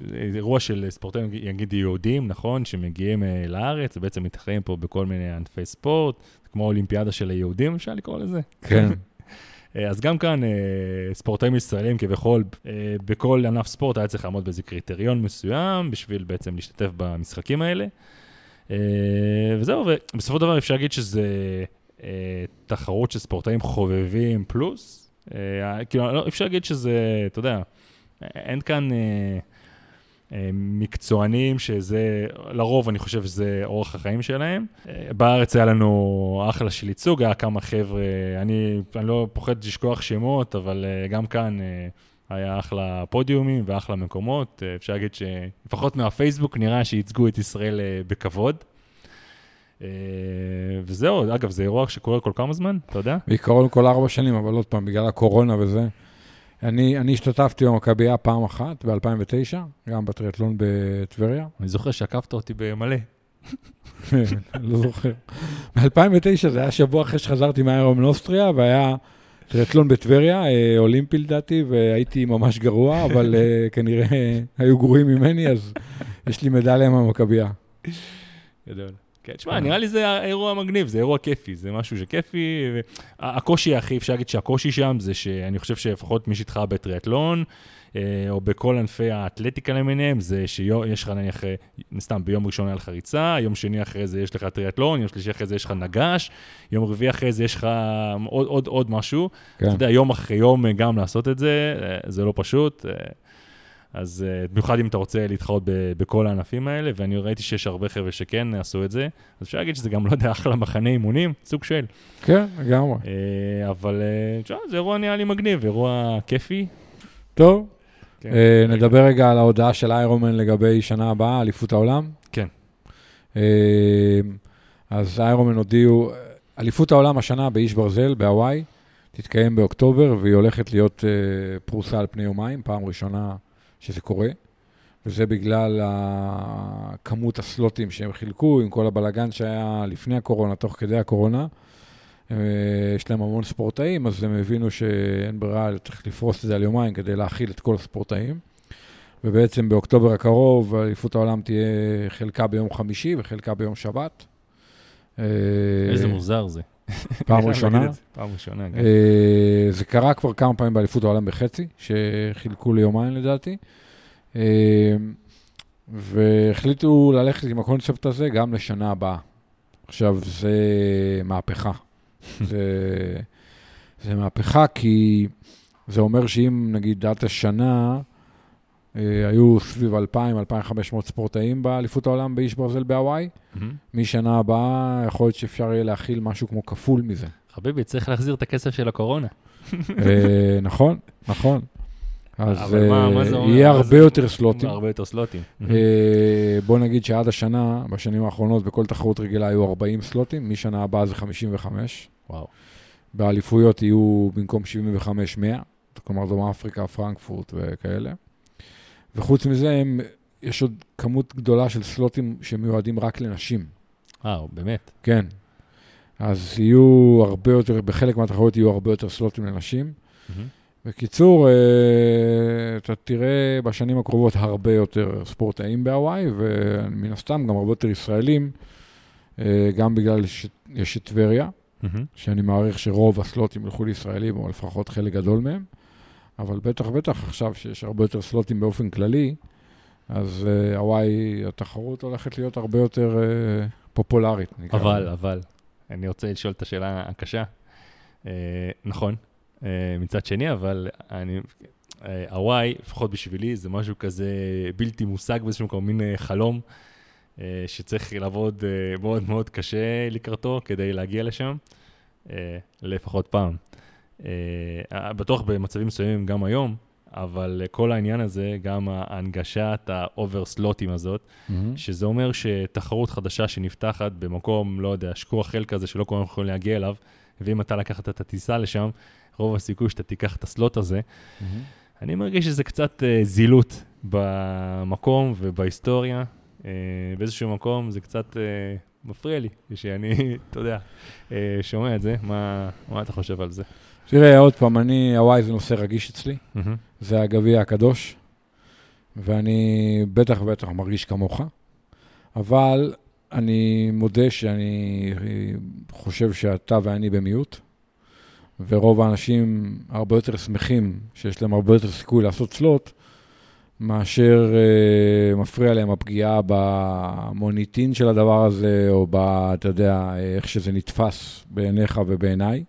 זה אירוע של ספורטאים, נגיד יהודים, נכון, שמגיעים אה, לארץ, ובעצם מתחרים פה בכל מיני ענפי ספורט, כמו אולימפיאדה של היהודים, אפשר לקרוא לזה.
כן.
אה, אז גם כאן, אה, ספורטאים ישראלים כביכול, בכל ענף ספורט היה צריך לעמוד באיזה קריטריון מסוים, בשביל בעצם להשתתף במשחקים האלה. וזהו, ובסופו של דבר אפשר להגיד שזה תחרות של ספורטאים חובבים פלוס. אה, כאילו, לא, אפשר להגיד שזה, אתה יודע, אין כאן אה, אה, מקצוענים שזה, לרוב אני חושב שזה אורח החיים שלהם. בארץ היה לנו אחלה של ייצוג, היה כמה חבר'ה, אני, אני לא פוחד לשכוח שמות, אבל גם כאן היה אחלה פודיומים ואחלה מקומות. אפשר להגיד שלפחות מהפייסבוק נראה שייצגו את ישראל בכבוד. אה, וזהו, אגב, זה אירוע שקורה כל כמה זמן, אתה יודע?
בעיקרון כל ארבע שנים, אבל עוד פעם, בגלל הקורונה וזה. אני, אני השתתפתי במכבייה פעם אחת, ב-2009, גם בטריאטלון בטבריה.
אני זוכר שעקבת אותי במלא.
לא זוכר. ב-2009 זה היה שבוע אחרי שחזרתי מהאירום אוסטריה, והיה טריאטלון בטבריה, אה, אולימפי לדעתי, והייתי ממש גרוע, אבל אה, כנראה אה, היו גרועים ממני, אז יש לי מדליה מהמכבייה.
גדול. כן, תשמע, נראה לי זה אירוע מגניב, זה אירוע כיפי, זה משהו שכיפי. ו- הקושי הכי, אפשר להגיד שהקושי שם זה שאני חושב שלפחות מי שהתחרה בטריאטלון, אה, או בכל ענפי האתלטיקה למיניהם, זה שיש לך נניח, אה, סתם ביום ראשון היה לך ריצה, יום שני אחרי זה יש לך טריאטלון, יום שלישי אחרי זה יש לך נגש, יום רביעי אחרי זה יש לך עוד, עוד, עוד משהו.
כן.
אתה יודע, יום אחרי יום גם לעשות את זה, אה, זה לא פשוט. אז אה, במיוחד אם אתה רוצה להתחרות בכל הענפים האלה, ואני ראיתי שיש הרבה חבר'ה שכן עשו את זה, אז אפשר להגיד שזה גם, לא יודע, אחלה מחנה אימונים, סוג של.
כן, לגמרי.
אה, אבל אה, תשמע, זה אירוע נראה לי מגניב, אירוע כיפי.
טוב,
כן.
נדבר רגע על ההודעה של איירומן לגבי שנה הבאה, אליפות העולם.
כן.
אז איירומן הודיעו, אליפות העולם השנה באיש ברזל, בהוואי, תתקיים באוקטובר, והיא הולכת להיות פרוסה על פני יומיים, פעם ראשונה שזה קורה. וזה בגלל כמות הסלוטים שהם חילקו, עם כל הבלגן שהיה לפני הקורונה, תוך כדי הקורונה. אה, יש להם המון ספורטאים, אז הם הבינו שאין ברירה, צריך לפרוס את זה על יומיים כדי להכיל את כל הספורטאים. ובעצם באוקטובר הקרוב, אליפות העולם תהיה חלקה ביום חמישי וחלקה ביום שבת. אה,
איזה מוזר זה.
פעם ראשונה.
פעם ראשונה, כן.
אה, זה קרה כבר כמה פעמים באליפות העולם בחצי, שחילקו ליומיים לדעתי. אה, והחליטו ללכת עם הקונספט הזה גם לשנה הבאה. עכשיו, זה מהפכה. זה, זה מהפכה כי זה אומר שאם נגיד עד השנה היו סביב 2,000-2,500 ספורטאים באליפות העולם באיש ברזל בהוואי,
מהמם.
משנה הבאה יכול להיות שאפשר יהיה להכיל משהו כמו כפול מזה.
חביבי, צריך להחזיר את הכסף של הקורונה.
אה, נכון, נכון. אז אה? יהיה הרבה
Mm-hmm.
יותר סלוטים.
הרבה יותר סלוטים.
אה, בוא נגיד שעד השנה, בשנים האחרונות, בכל תחרות רגילה היו 40 סלוטים, משנה הבאה זה 55.
וואו.
באליפויות יהיו במקום 75, 100, כלומר דרום אפריקה, פרנקפורט וכאלה. וחוץ מזה, הם, יש עוד כמות גדולה של סלוטים שמיועדים רק לנשים.
אה, באמת.
כן. אז יהיו הרבה יותר, בחלק מהתחרות יהיו הרבה יותר סלוטים לנשים.
מהמם.
בקיצור, אה, אתה תראה בשנים הקרובות הרבה יותר ספורטאים בהוואי, ומן הסתם גם הרבה יותר ישראלים, אה, גם בגלל שיש את טבריה,
מהמם.
שאני מעריך שרוב הסלוטים ילכו לישראלים, או לפחות חלק גדול מהם, אבל בטח בטח עכשיו שיש הרבה יותר סלוטים באופן כללי, אז אה, הוואי, התחרות הולכת להיות הרבה יותר אה, פופולרית.
אבל,
לזה.
אבל, אני רוצה לשאול את השאלה הקשה. אה, נכון, אה, מצד שני, אבל אני, הוואי, לפחות בשבילי, זה משהו כזה בלתי מושג באיזשהו מקום, מין אה, חלום, אה, שצריך לעבוד אה, מאוד מאוד קשה לקראתו כדי להגיע לשם, אה, לפחות פעם. אה, בטוח במצבים מסוימים גם היום, אבל אה, כל העניין הזה, גם ההנגשת ה over slot ים הזאת,
מהמם.
שזה אומר שתחרות חדשה שנפתחת במקום, לא יודע, שכוח חיל כזה שלא כולם יכולים להגיע אליו, ואם אתה לקחת את הטיסה לשם, רוב הסיכוי שאתה תיקח את ה slot הזה.
מהמם.
אני מרגיש שזה קצת אה, זילות במקום ובהיסטוריה. אה, באיזשהו מקום זה קצת אה, מפריע לי, שאני, אתה יודע, אה, שומע את זה. מה, מה אתה חושב על זה?
תראה, עוד פעם, אני, הוואי זה נושא רגיש אצלי.
מהמם.
זה הגביע הקדוש, ואני בטח ובטח מרגיש כמוך, אבל אני מודה שאני חושב שאתה ואני במיעוט, ורוב האנשים הרבה יותר שמחים שיש להם הרבה יותר סיכוי לעשות סלוט, מאשר uh, מפריע להם הפגיעה במוניטין של הדבר הזה, או ב... אתה יודע, איך שזה נתפס בעיניך ובעיניי.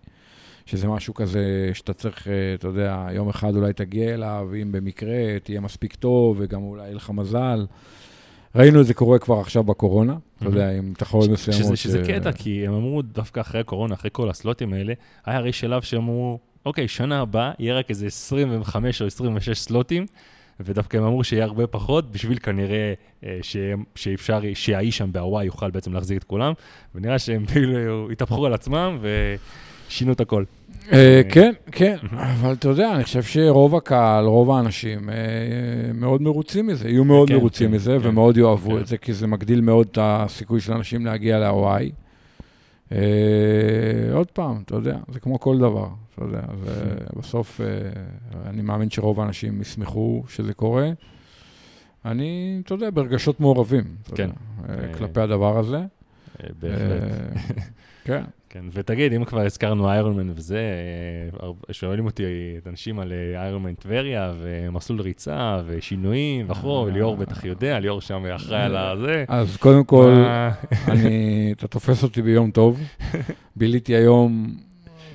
שזה משהו כזה שאתה צריך, אה, אתה יודע, יום אחד אולי תגיע אליו, אם במקרה תהיה מספיק טוב, וגם אולי יהיה לך מזל. ראינו את זה קורה כבר עכשיו בקורונה, אתה יודע, עם תחרות מסוימות.
שזה, קטע, כי הם אמרו דווקא אחרי הקורונה, אחרי כל הסלוטים האלה, היה הרי שלב שאמרו, אוקיי, שנה הבאה יהיה רק איזה 25 או 26 סלוטים, ודווקא הם אמרו שיהיה הרבה פחות, בשביל כנראה אה, ש... שאפשר, שהאיש שם בהוואי יוכל בעצם להחזיק את כולם, ונראה שהם כאילו התהפכו על עצמם ושינו את הכל.
אה, כן, כן, אבל אתה יודע, אני חושב שרוב הקהל, רוב האנשים אה, מאוד מרוצים מזה, יהיו מאוד
כן,
מרוצים
כן,
מזה,
כן.
ומאוד יאהבו. את זה, כי זה מגדיל מאוד את הסיכוי של אנשים להגיע להוואי. אה, עוד פעם, אתה יודע, זה כמו כל דבר, אתה יודע, בסוף, אה, אני מאמין שרוב האנשים ישמחו שזה קורה. אני, אתה יודע, ברגשות מעורבים, אתה
כן.
יודע, אה,
אה,
כלפי הדבר הזה.
אה, בהחלט.
אה, כן.
כן, ותגיד, אם כבר הזכרנו איירונמן וזה, אה, שואלים אותי אנשים על אה, איירונמן טבריה, ומסלול ריצה, ושינויים, וכו',
אה.
ליאור בטח יודע, ליאור שם אחראי על הזה.
אז קודם כל, אני, אתה תופס אותי ביום טוב. ביליתי היום,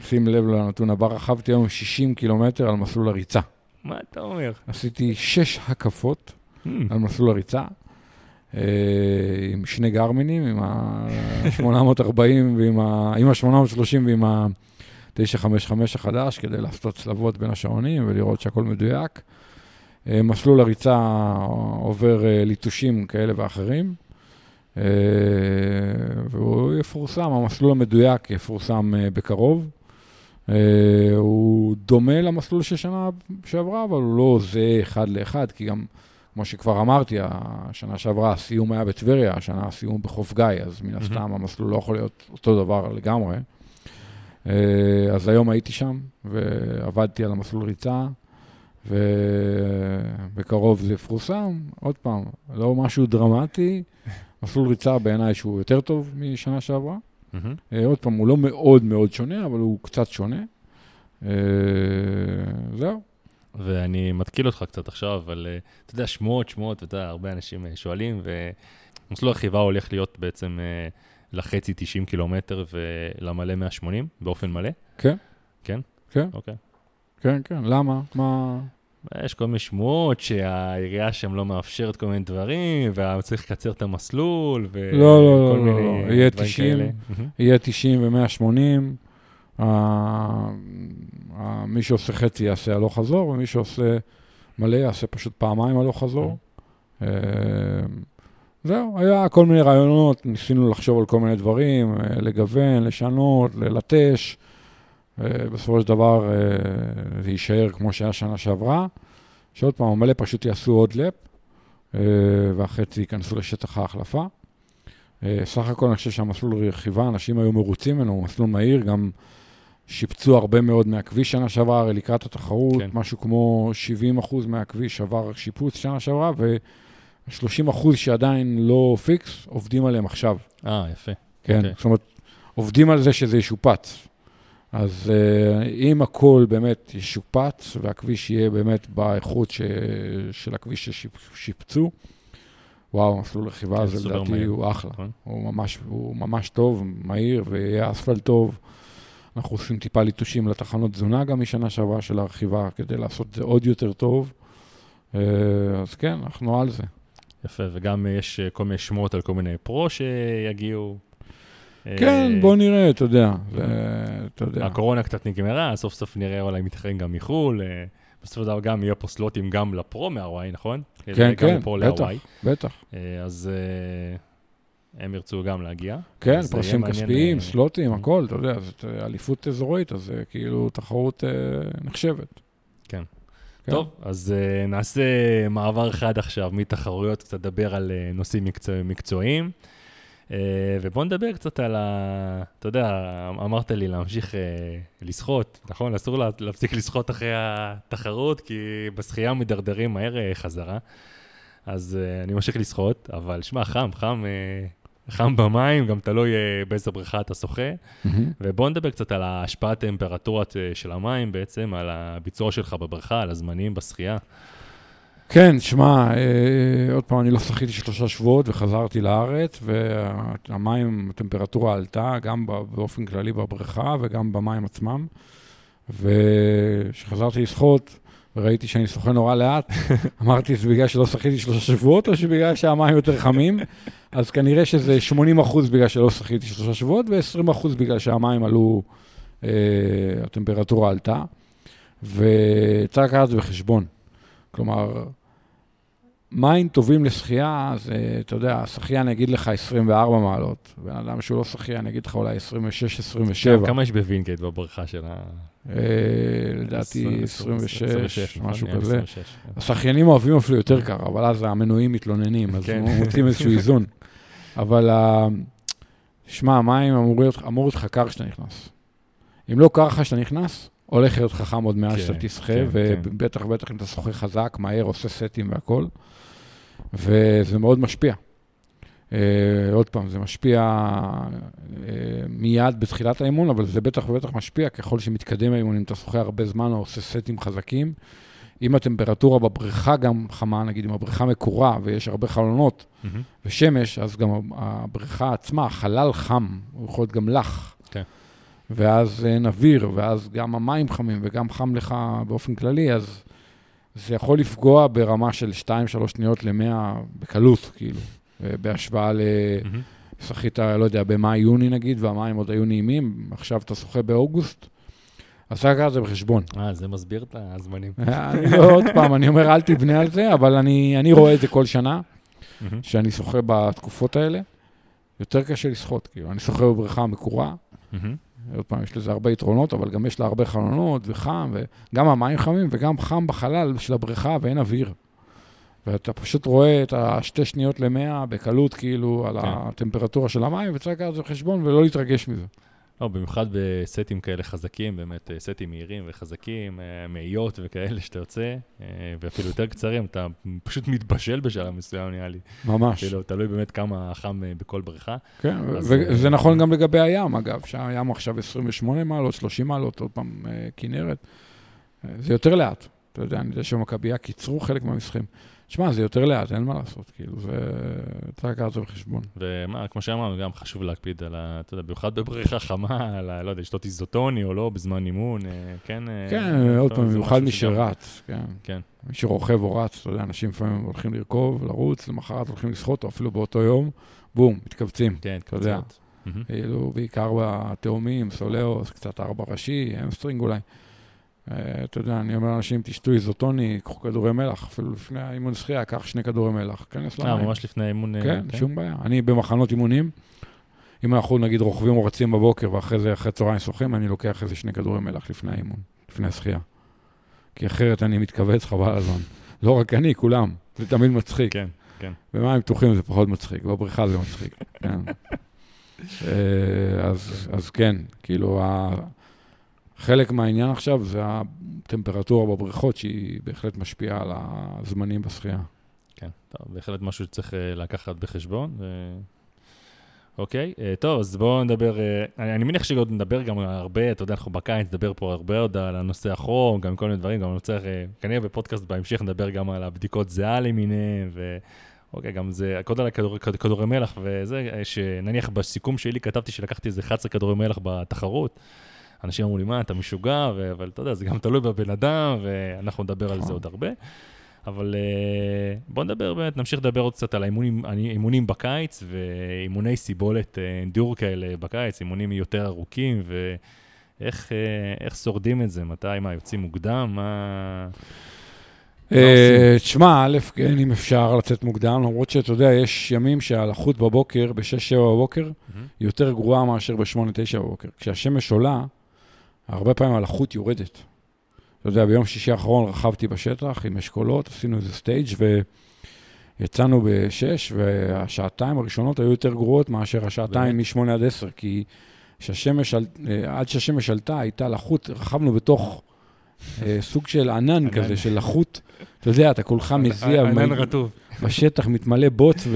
שים לב לנתון הבא, רכבתי היום 60 קילומטר על מסלול הריצה.
מה אתה אומר?
עשיתי שש הקפות
Hmm,
על מסלול הריצה, אה, עם שני גרמינים, עם ה-840 ועם ה- עם ה-830 ועם ה-955 החדש, כדי לעשות צלבות בין השעונים ולראות שהכל מדויק. אה, מסלול הריצה עובר אה, ליטושים כאלה ואחרים, אה, והוא יפורסם, המסלול המדויק יפורסם אה, בקרוב. אה, הוא דומה למסלול של שנה שעברה, אבל הוא לא זהה אחד לאחד, כי גם, כמו שכבר אמרתי, השנה שעברה הסיום היה בטבריה, השנה הסיום בחוף גיא, אז מן הסתם המסלול לא יכול להיות אותו דבר לגמרי. אה, אז היום הייתי שם, ועבדתי על המסלול ריצה, ובקרוב זה יפורסם. עוד פעם, לא משהו דרמטי, מסלול ריצה בעיניי שהוא יותר טוב משנה שעברה. אה, עוד פעם, הוא לא מאוד מאוד שונה, אבל הוא קצת שונה. אה, זהו.
ואני מתקיל אותך קצת עכשיו, אבל אה, אתה יודע, שמועות, שמועות, אתה יודע, הרבה אנשים אה, שואלים, ומסלול הרכיבה הולך להיות בעצם אה, לחצי 90 קילומטר ולמלא 180 באופן מלא?
כן.
כן?
כן.
אוקיי.
כן, כן, למה? מה...
יש כל מיני שמועות שהעירייה שם לא מאפשרת כל מיני דברים, וצריך לקצר את המסלול, וכל
לא, לא, לא,
מיני
לא, יהיה
דברים
90.
כאלה.
יהיה 90 ו-180. מי שעושה חצי יעשה הלוך חזור, ומי שעושה מלא יעשה פשוט פעמיים הלוך חזור. אה, זהו, היה כל מיני רעיונות, ניסינו לחשוב על כל מיני דברים, אה, לגוון, לשנות, ללטש. אה, בסופו של דבר זה יישאר כמו שהיה שנה שעברה, שעוד פעם, המלא פשוט יעשו עוד לפ, אה, והחצי ייכנסו לשטח ההחלפה. סך הכל אני חושב שהמסלול רכיבה, אנשים היו מרוצים ממנו, הוא מסלול מהיר, גם שיפצו הרבה מאוד מהכביש שנה שעברה, לקראת התחרות,
כן.
כן. משהו כמו 70 אחוז מהכביש עבר שיפוץ שנה שעברה, ו-30 אחוז שעדיין לא פיקס, עובדים עליהם עכשיו.
אה, יפה.
כן,
אוקיי.
okay. זאת אומרת, עובדים על זה שזה ישופץ. אז uh, אם הכל באמת ישופץ, והכביש יהיה באמת באיכות ש... של הכביש ששיפצו, וואו, מסלול רכיבה
כן,
הזה
סופר
לדעתי. הוא אחלה.
נכון.
הוא ממש, הוא ממש טוב, מהיר, ויהיה אספלט טוב. אנחנו עושים טיפה ליטושים לתחנות תזונה גם משנה שעברה של הרכיבה, כדי לעשות את זה עוד יותר טוב. אה, אז כן, אנחנו על זה.
יפה, וגם יש אה, כל מיני שמועות על כל מיני פרו שיגיעו.
כן,
אה,
בוא נראה, אתה יודע. אתה יודע.
הקורונה קצת נגמרה, סוף סוף נראה אולי מתחרים גם מחו"ל. בסופו של דבר גם יהיה פה סלוטים גם לפרו מהוואי, נכון?
כן, כן, בטח. בטח.
אז הם ירצו גם להגיע.
כן,
יהיה
פרסים
מעניין,
כספיים,
אה,
סלוטים,
אה.
הכל, אתה יודע, זאת אה, אליפות אזורית, אז כאילו תחרות אה, נחשבת.
כן.
כן.
טוב, אז uh, נעשה מעבר חד עכשיו מתחרויות, קצת לדבר על uh, נושאים מקצוע, מקצועיים. Uh, ובואו נדבר קצת על ה... אתה יודע, אמרת לי להמשיך uh, לשחות, נכון? אסור לה, להפסיק לשחות אחרי התחרות, כי בשחייה מדרדרים מהר uh, חזרה. אז uh, אני ממשיך לשחות, אבל שמע, חם, חם, uh, חם במים, גם תלוי uh, באיזה בריכה אתה שוחה. ובואו נדבר קצת על השפעת טמפרטורת אה, של המים בעצם, על הביצוע שלך בבריכה, על הזמנים בשחייה.
כן, שמע, אה, עוד פעם, אני לא שחיתי שלושה שבועות וחזרתי לארץ, והמים, הטמפרטורה עלתה, גם באופן כללי בבריכה וגם במים עצמם. וכשחזרתי לשחות, וראיתי שאני שוחה נורא לאט, אמרתי, זה בגלל שלא שחיתי שלושה שבועות, או שבגלל שהמים יותר חמים? אז כנראה שזה 80 אחוז בגלל שלא שחיתי שלושה שבועות, ו-20 אחוז בגלל שהמים עלו, אה, הטמפרטורה עלתה. וצריך לקחת את זה בחשבון. כלומר, מים טובים לשחייה, זה, אתה יודע, שחיין יגיד לך 24 מעלות, בן אדם שהוא לא שחיין יגיד לך אולי 26, 27.
כמה יש בווינגייט בבריכה של ה...
אה, לדעתי 26,
26, נכון?
משהו
לי
כזה.
26.
השחיינים אוהבים אפילו יותר קר, אבל אז המנויים מתלוננים, אז
כן.
מוצאים איזשהו איזון. אבל, שמע, המים אמור להיות, לך קר כשאתה נכנס. אם לא קר לך כשאתה נכנס, הולך להיות חכם עוד מעט
כן,
שאתה תשחה,
כן,
ובטח ובטח אם אתה שוחה חזק, מהר, עושה סטים והכל. וזה מאוד משפיע. Uh, עוד פעם, זה משפיע uh, מיד בתחילת האימון, אבל זה בטח ובטח משפיע ככל שמתקדם האימון, אם אתה שוחה הרבה זמן או עושה סטים חזקים. אם הטמפרטורה בבריכה גם חמה, נגיד אם הבריכה מקורה ויש הרבה חלונות
מהמם.
ושמש, אז גם הבריכה עצמה, החלל חם, הוא יכול להיות גם לח.
כן.
ואז אין אוויר, ואז גם המים חמים וגם חם לך באופן כללי, אז זה יכול לפגוע ברמה של 2-3 שניות ל-100 בקלות, כאילו, אה, בהשוואה ל...
מהמם.
שחית, לא יודע, במאי-יוני נגיד, והמים עוד היו נעימים, עכשיו אתה שוחה באוגוסט, אז צריך לקחת את זה בחשבון.
אה, זה מסביר את הזמנים.
אני לא, עוד פעם, אני אומר, אל תבנה על זה, אבל אני, רואה את זה כל שנה. שאני שוחה בתקופות האלה. יותר קשה לשחות, כאילו, אני שוחה בבריכה מקורה. עוד פעם, יש לזה הרבה יתרונות, אבל גם יש לה הרבה חלונות וחם, וגם המים חמים וגם חם בחלל של הבריכה ואין אוויר. ואתה פשוט רואה את השתי שניות למאה בקלות, כאילו, על
כן.
הטמפרטורה של המים, וצריך לקחת את זה בחשבון ולא להתרגש מזה.
לא, במיוחד בסטים כאלה חזקים, באמת אה, סטים מהירים וחזקים, אה, מאיות וכאלה שאתה יוצא, אה, ואפילו יותר קצרים, אתה פשוט מתבשל בשלב מסוים, נראה לי.
ממש.
כאילו, תלוי באמת כמה חם בכל בריכה.
כן,
אז,
וזה נכון גם לגבי הים, אגב, שהים עכשיו 28 מעלות, 30 מעלות, עוד פעם, כנרת. זה יותר לאט. אתה יודע, אני יודע שמכבייה קיצרו חלק מהמשחקים. תשמע, זה יותר לאט, אין מה לעשות, כאילו, זה... צריך לקחת את זה בחשבון.
ומה, כמו שאמרנו, גם חשוב להקפיד על ה... אתה יודע, במיוחד בבריכה חמה, על ה... לא יודע, לשתות איזוטוני או לא בזמן אימון, אה, כן? אה,
כן, עוד
טוב,
פעם, במיוחד מי שרץ, כן.
כן,
מי שרוכב או רץ, אתה יודע, אנשים לפעמים הולכים לרכוב, לרוץ, למחרת הולכים לשחות, או אפילו באותו יום, בום, מתכווצים.
כן. מהמם.
כאילו, בעיקר בתאומים, סולאוס, קצת ארבע ראשי, hamstring אולי. אה, אתה יודע, אני אומר לאנשים, תשתו איזוטוני, קחו כדורי מלח, אפילו לפני האימון שחייה, קח שני כדורי מלח, כנס
אה,
למים.
ממש לפני האימון. אה,
כן, שום בעיה. אני במחנות אימונים, אם אנחנו נגיד רוכבים או רצים בבוקר, ואחרי זה, אחרי צהריים שוחים, אני לוקח איזה שני כדורי מלח לפני האימון, לפני השחייה. כי אחרת אני מתכווץ חבל הזמן. לא רק אני, כולם. זה תמיד מצחיק.
כן, כן.
במים פתוחים זה פחות מצחיק, בבריכה זה מצחיק, כן. אה, אז, אז כן, כאילו. חלק מהעניין עכשיו זה הטמפרטורה בבריכות, שהיא בהחלט משפיעה על הזמנים בשחייה.
כן, טוב, בהחלט משהו שצריך אה, לקחת בחשבון. ו... אוקיי, אה, טוב, אז בואו נדבר, אה, אני, אני מניח שעוד נדבר גם הרבה, אתה יודע, אנחנו בקיץ נדבר פה הרבה עוד על הנושא החום, גם כל מיני דברים, גם אני רוצה, אה, כנראה בפודקאסט בהמשך נדבר גם על הבדיקות זיעה למיניהן, ו... אוקיי, גם זה, קודם על כדור, כד- כדורי מלח, וזה, אה, שנניח בסיכום שלי כתבתי שלקחתי איזה 11 כדורי מלח בתחרות. אנשים אמרו לי, מה, אתה משוגע, ו... אבל אתה יודע, זה גם תלוי בבן אדם, ואנחנו נדבר על זה
נכון.
עוד הרבה. אבל אה, בואו נדבר באמת, נמשיך לדבר עוד קצת על האימונים, האימונים בקיץ ואימוני סיבולת אה, אנדור כאלה בקיץ, אימונים יותר ארוכים, ואיך אה, איך שורדים את זה, מתי, מה, יוצאים מוקדם, מה...
אה, תשמע, א', כן, אם אפשר לצאת מוקדם, למרות שאתה יודע, יש ימים שהלחות בבוקר, ב-6-7 בבוקר, יותר גרועה מאשר ב-8-9 בבוקר. כשהשמש עולה, הרבה פעמים הלחות יורדת. אתה יודע, ביום שישי האחרון רכבתי בשטח עם אשכולות, עשינו איזה סטייג' ויצאנו ב-6, והשעתיים הראשונות היו יותר גרועות מאשר השעתיים מ-8 עד 10, כי שהשמש, אה, עד שהשמש עלתה, הייתה לחות, רכבנו בתוך אה, סוג של ענן. כזה, של לחות. אתה יודע, אתה כולך מזיע,
ענן רטוב.
בשטח מתמלא בוץ,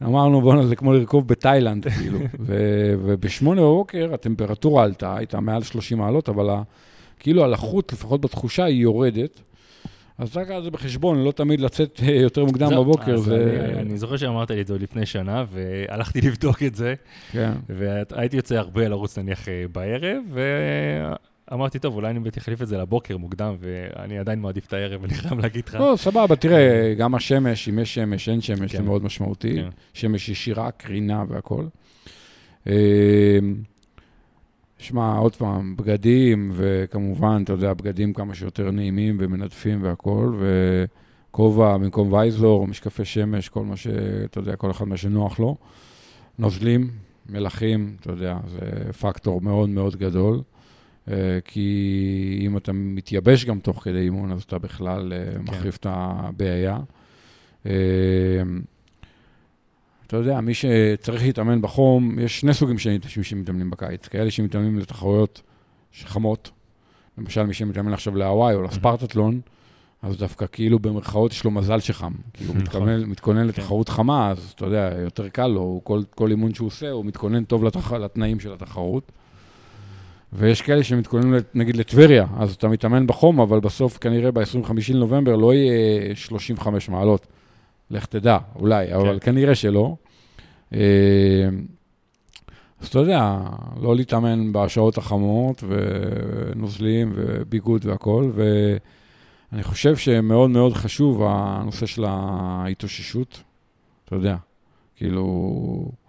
ואמרנו, בואנה, זה כמו לרכוב בתאילנד, כאילו. ו- ובשמונה בבוקר הטמפרטורה עלתה, הייתה מעל 30 מעלות, אבל ה- כאילו הלחות, לפחות בתחושה, היא יורדת. אז רק על זה בחשבון, לא תמיד לצאת אה, יותר מוקדם
זהו,
בבוקר,
אז
זה...
אני, אני זוכר שאמרת לי את זה עוד לפני שנה, והלכתי לבדוק את זה,
כן.
והייתי יוצא הרבה לרוץ נניח אה, בערב, ואמרתי, טוב, אולי אני באמת אחליף את זה לבוקר מוקדם, ואני עדיין מעדיף את הערב, אני חייב להגיד לך.
לא, סבבה, תראה, גם השמש, אם יש שמש, אין שמש, זה
כן.
מאוד משמעותי.
כן.
שמש ישירה, קרינה והכול. אה, שמע, עוד פעם, בגדים, וכמובן, אתה יודע, בגדים כמה שיותר נעימים ומנדפים והכול, וכובע במקום וייזלור, משקפי שמש, כל מה שאתה יודע, כל אחד מה שנוח לו. נוזלים, מלחים, אתה יודע, זה פקטור מאוד מאוד גדול. אה, כי אם אתה מתייבש גם תוך כדי אימון, אז אתה בכלל אה, מחריף את הבעיה. אה, אתה יודע, מי שצריך להתאמן בחום, יש שני סוגים של אנשים שמתאמנים בקיץ. כאלה שמתאמנים לתחרויות חמות, למשל מי שמתאמן עכשיו להוואי או לספרטטלון, אז דווקא כאילו במרכאות יש לו מזל שחם. כי הוא
נכון.
מתכוון, מתכונן לתחרות חמה, אז אתה יודע, יותר קל לו, כל, כל אימון שהוא עושה, הוא מתכונן טוב לתח... לתנאים של התחרות. ויש כאלה שמתכוננים, נגיד, לטבריה, אז אתה מתאמן בחום, אבל בסוף כנראה ב-25 לנובמבר לא יהיה 35 מעלות. לך תדע, אולי, אבל כנראה שלא. אה, אז אתה יודע, לא להתאמן בשעות החמות, ונוזלים, וביגוד והכול, ואני חושב שמאוד מאוד חשוב הנושא של ההתאוששות, אתה יודע, כאילו, אה,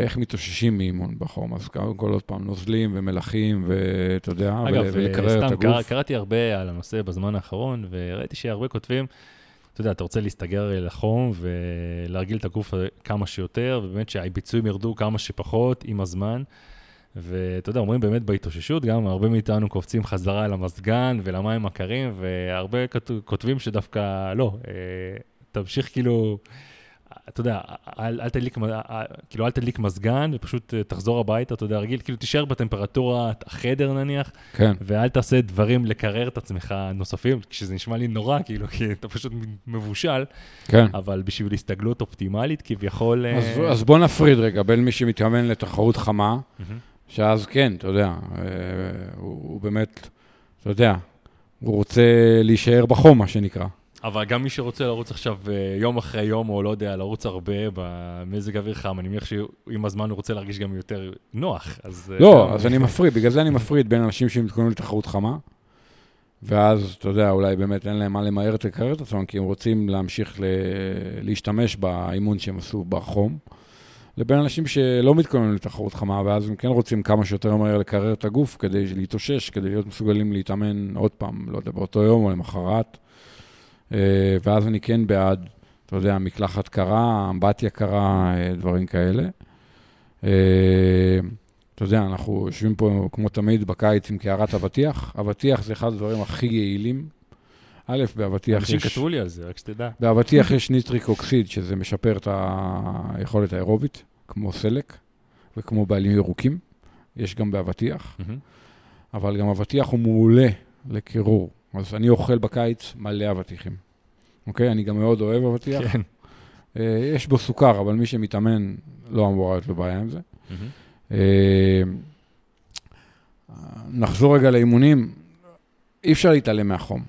איך מתאוששים מאימון בחום, אז קודם כל עוד פעם נוזלים ומלחים, ואתה יודע,
אגב,
ול- ולקרר את
סתם
הגוף.
קרא, קראתי הרבה על הנושא בזמן האחרון, וראיתי שהרבה כותבים, אתה יודע, אתה רוצה להסתגר לחום ולהרגיל את הגוף כמה שיותר, ובאמת שהביצועים ירדו כמה שפחות עם הזמן. ואתה יודע, אומרים באמת בהתאוששות, גם הרבה מאיתנו קופצים חזרה אל המזגן ולמים הקרים, והרבה כותבים שדווקא לא, אה, תמשיך כאילו, אתה יודע, אל, אל תדליק, מ- אה, כאילו אל תדליק מזגן, ופשוט אה, תחזור הביתה, אתה יודע, רגיל, כאילו תישאר בטמפרטורת החדר נניח,
כן,
ואל תעשה דברים לקרר את עצמך נוספים, שזה נשמע לי נורא, כאילו, כי אתה פשוט מבושל,
כן.
אבל בשביל הסתגלות אופטימלית, כביכול... אה,
אז, אז בוא נפריד רגע בין מי שמתאמן לתחרות חמה,
מהמם.
שאז כן, אתה יודע, אה, הוא, הוא באמת, אתה יודע, הוא רוצה להישאר בחום, מה שנקרא.
אבל גם מי שרוצה לרוץ עכשיו אה, יום אחרי יום, או לא יודע, לרוץ הרבה במזג אוויר חם, אני מניח שעם הזמן הוא רוצה להרגיש גם יותר נוח, אז... אה,
לא, אז אני מפריד, בגלל זה אני מפריד בין אנשים שמתכוננים לתחרות חמה, ואז, אתה יודע, אולי באמת אין להם מה למהר את לקרר את עצמם, כי הם רוצים להמשיך ל... להשתמש באימון שהם עשו בחום, לבין אנשים שלא מתכוננים לתחרות חמה, ואז הם כן רוצים כמה שיותר מהר לקרר את הגוף כדי להתאושש, כדי להיות מסוגלים להתאמן עוד פעם, לא יודע, באותו יום או למחרת. אה, ואז אני כן בעד, אתה יודע, מקלחת קרה, אמבטיה קרה, אה, דברים כאלה. אה, אתה יודע, אנחנו יושבים פה כמו תמיד בקיץ עם קערת אבטיח. אבטיח זה אחד הדברים הכי יעילים. א', באבטיח
אנשים
יש...
כתבו לי על זה, רק שתדע.
באבטיח יש ניטריק אוקסיד, שזה משפר את היכולת האירובית, כמו סלק וכמו בעלים ירוקים. יש גם באבטיח. אבל גם אבטיח הוא מעולה לקירור. אז אני אוכל בקיץ מלא אבטיחים. אוקיי? אני גם מאוד אוהב אבטיח.
כן.
אה, יש בו סוכר, אבל מי שמתאמן לא אמורה להיות לו בעיה עם זה. אה, נחזור רגע לאימונים, אי אפשר להתעלם מהחום.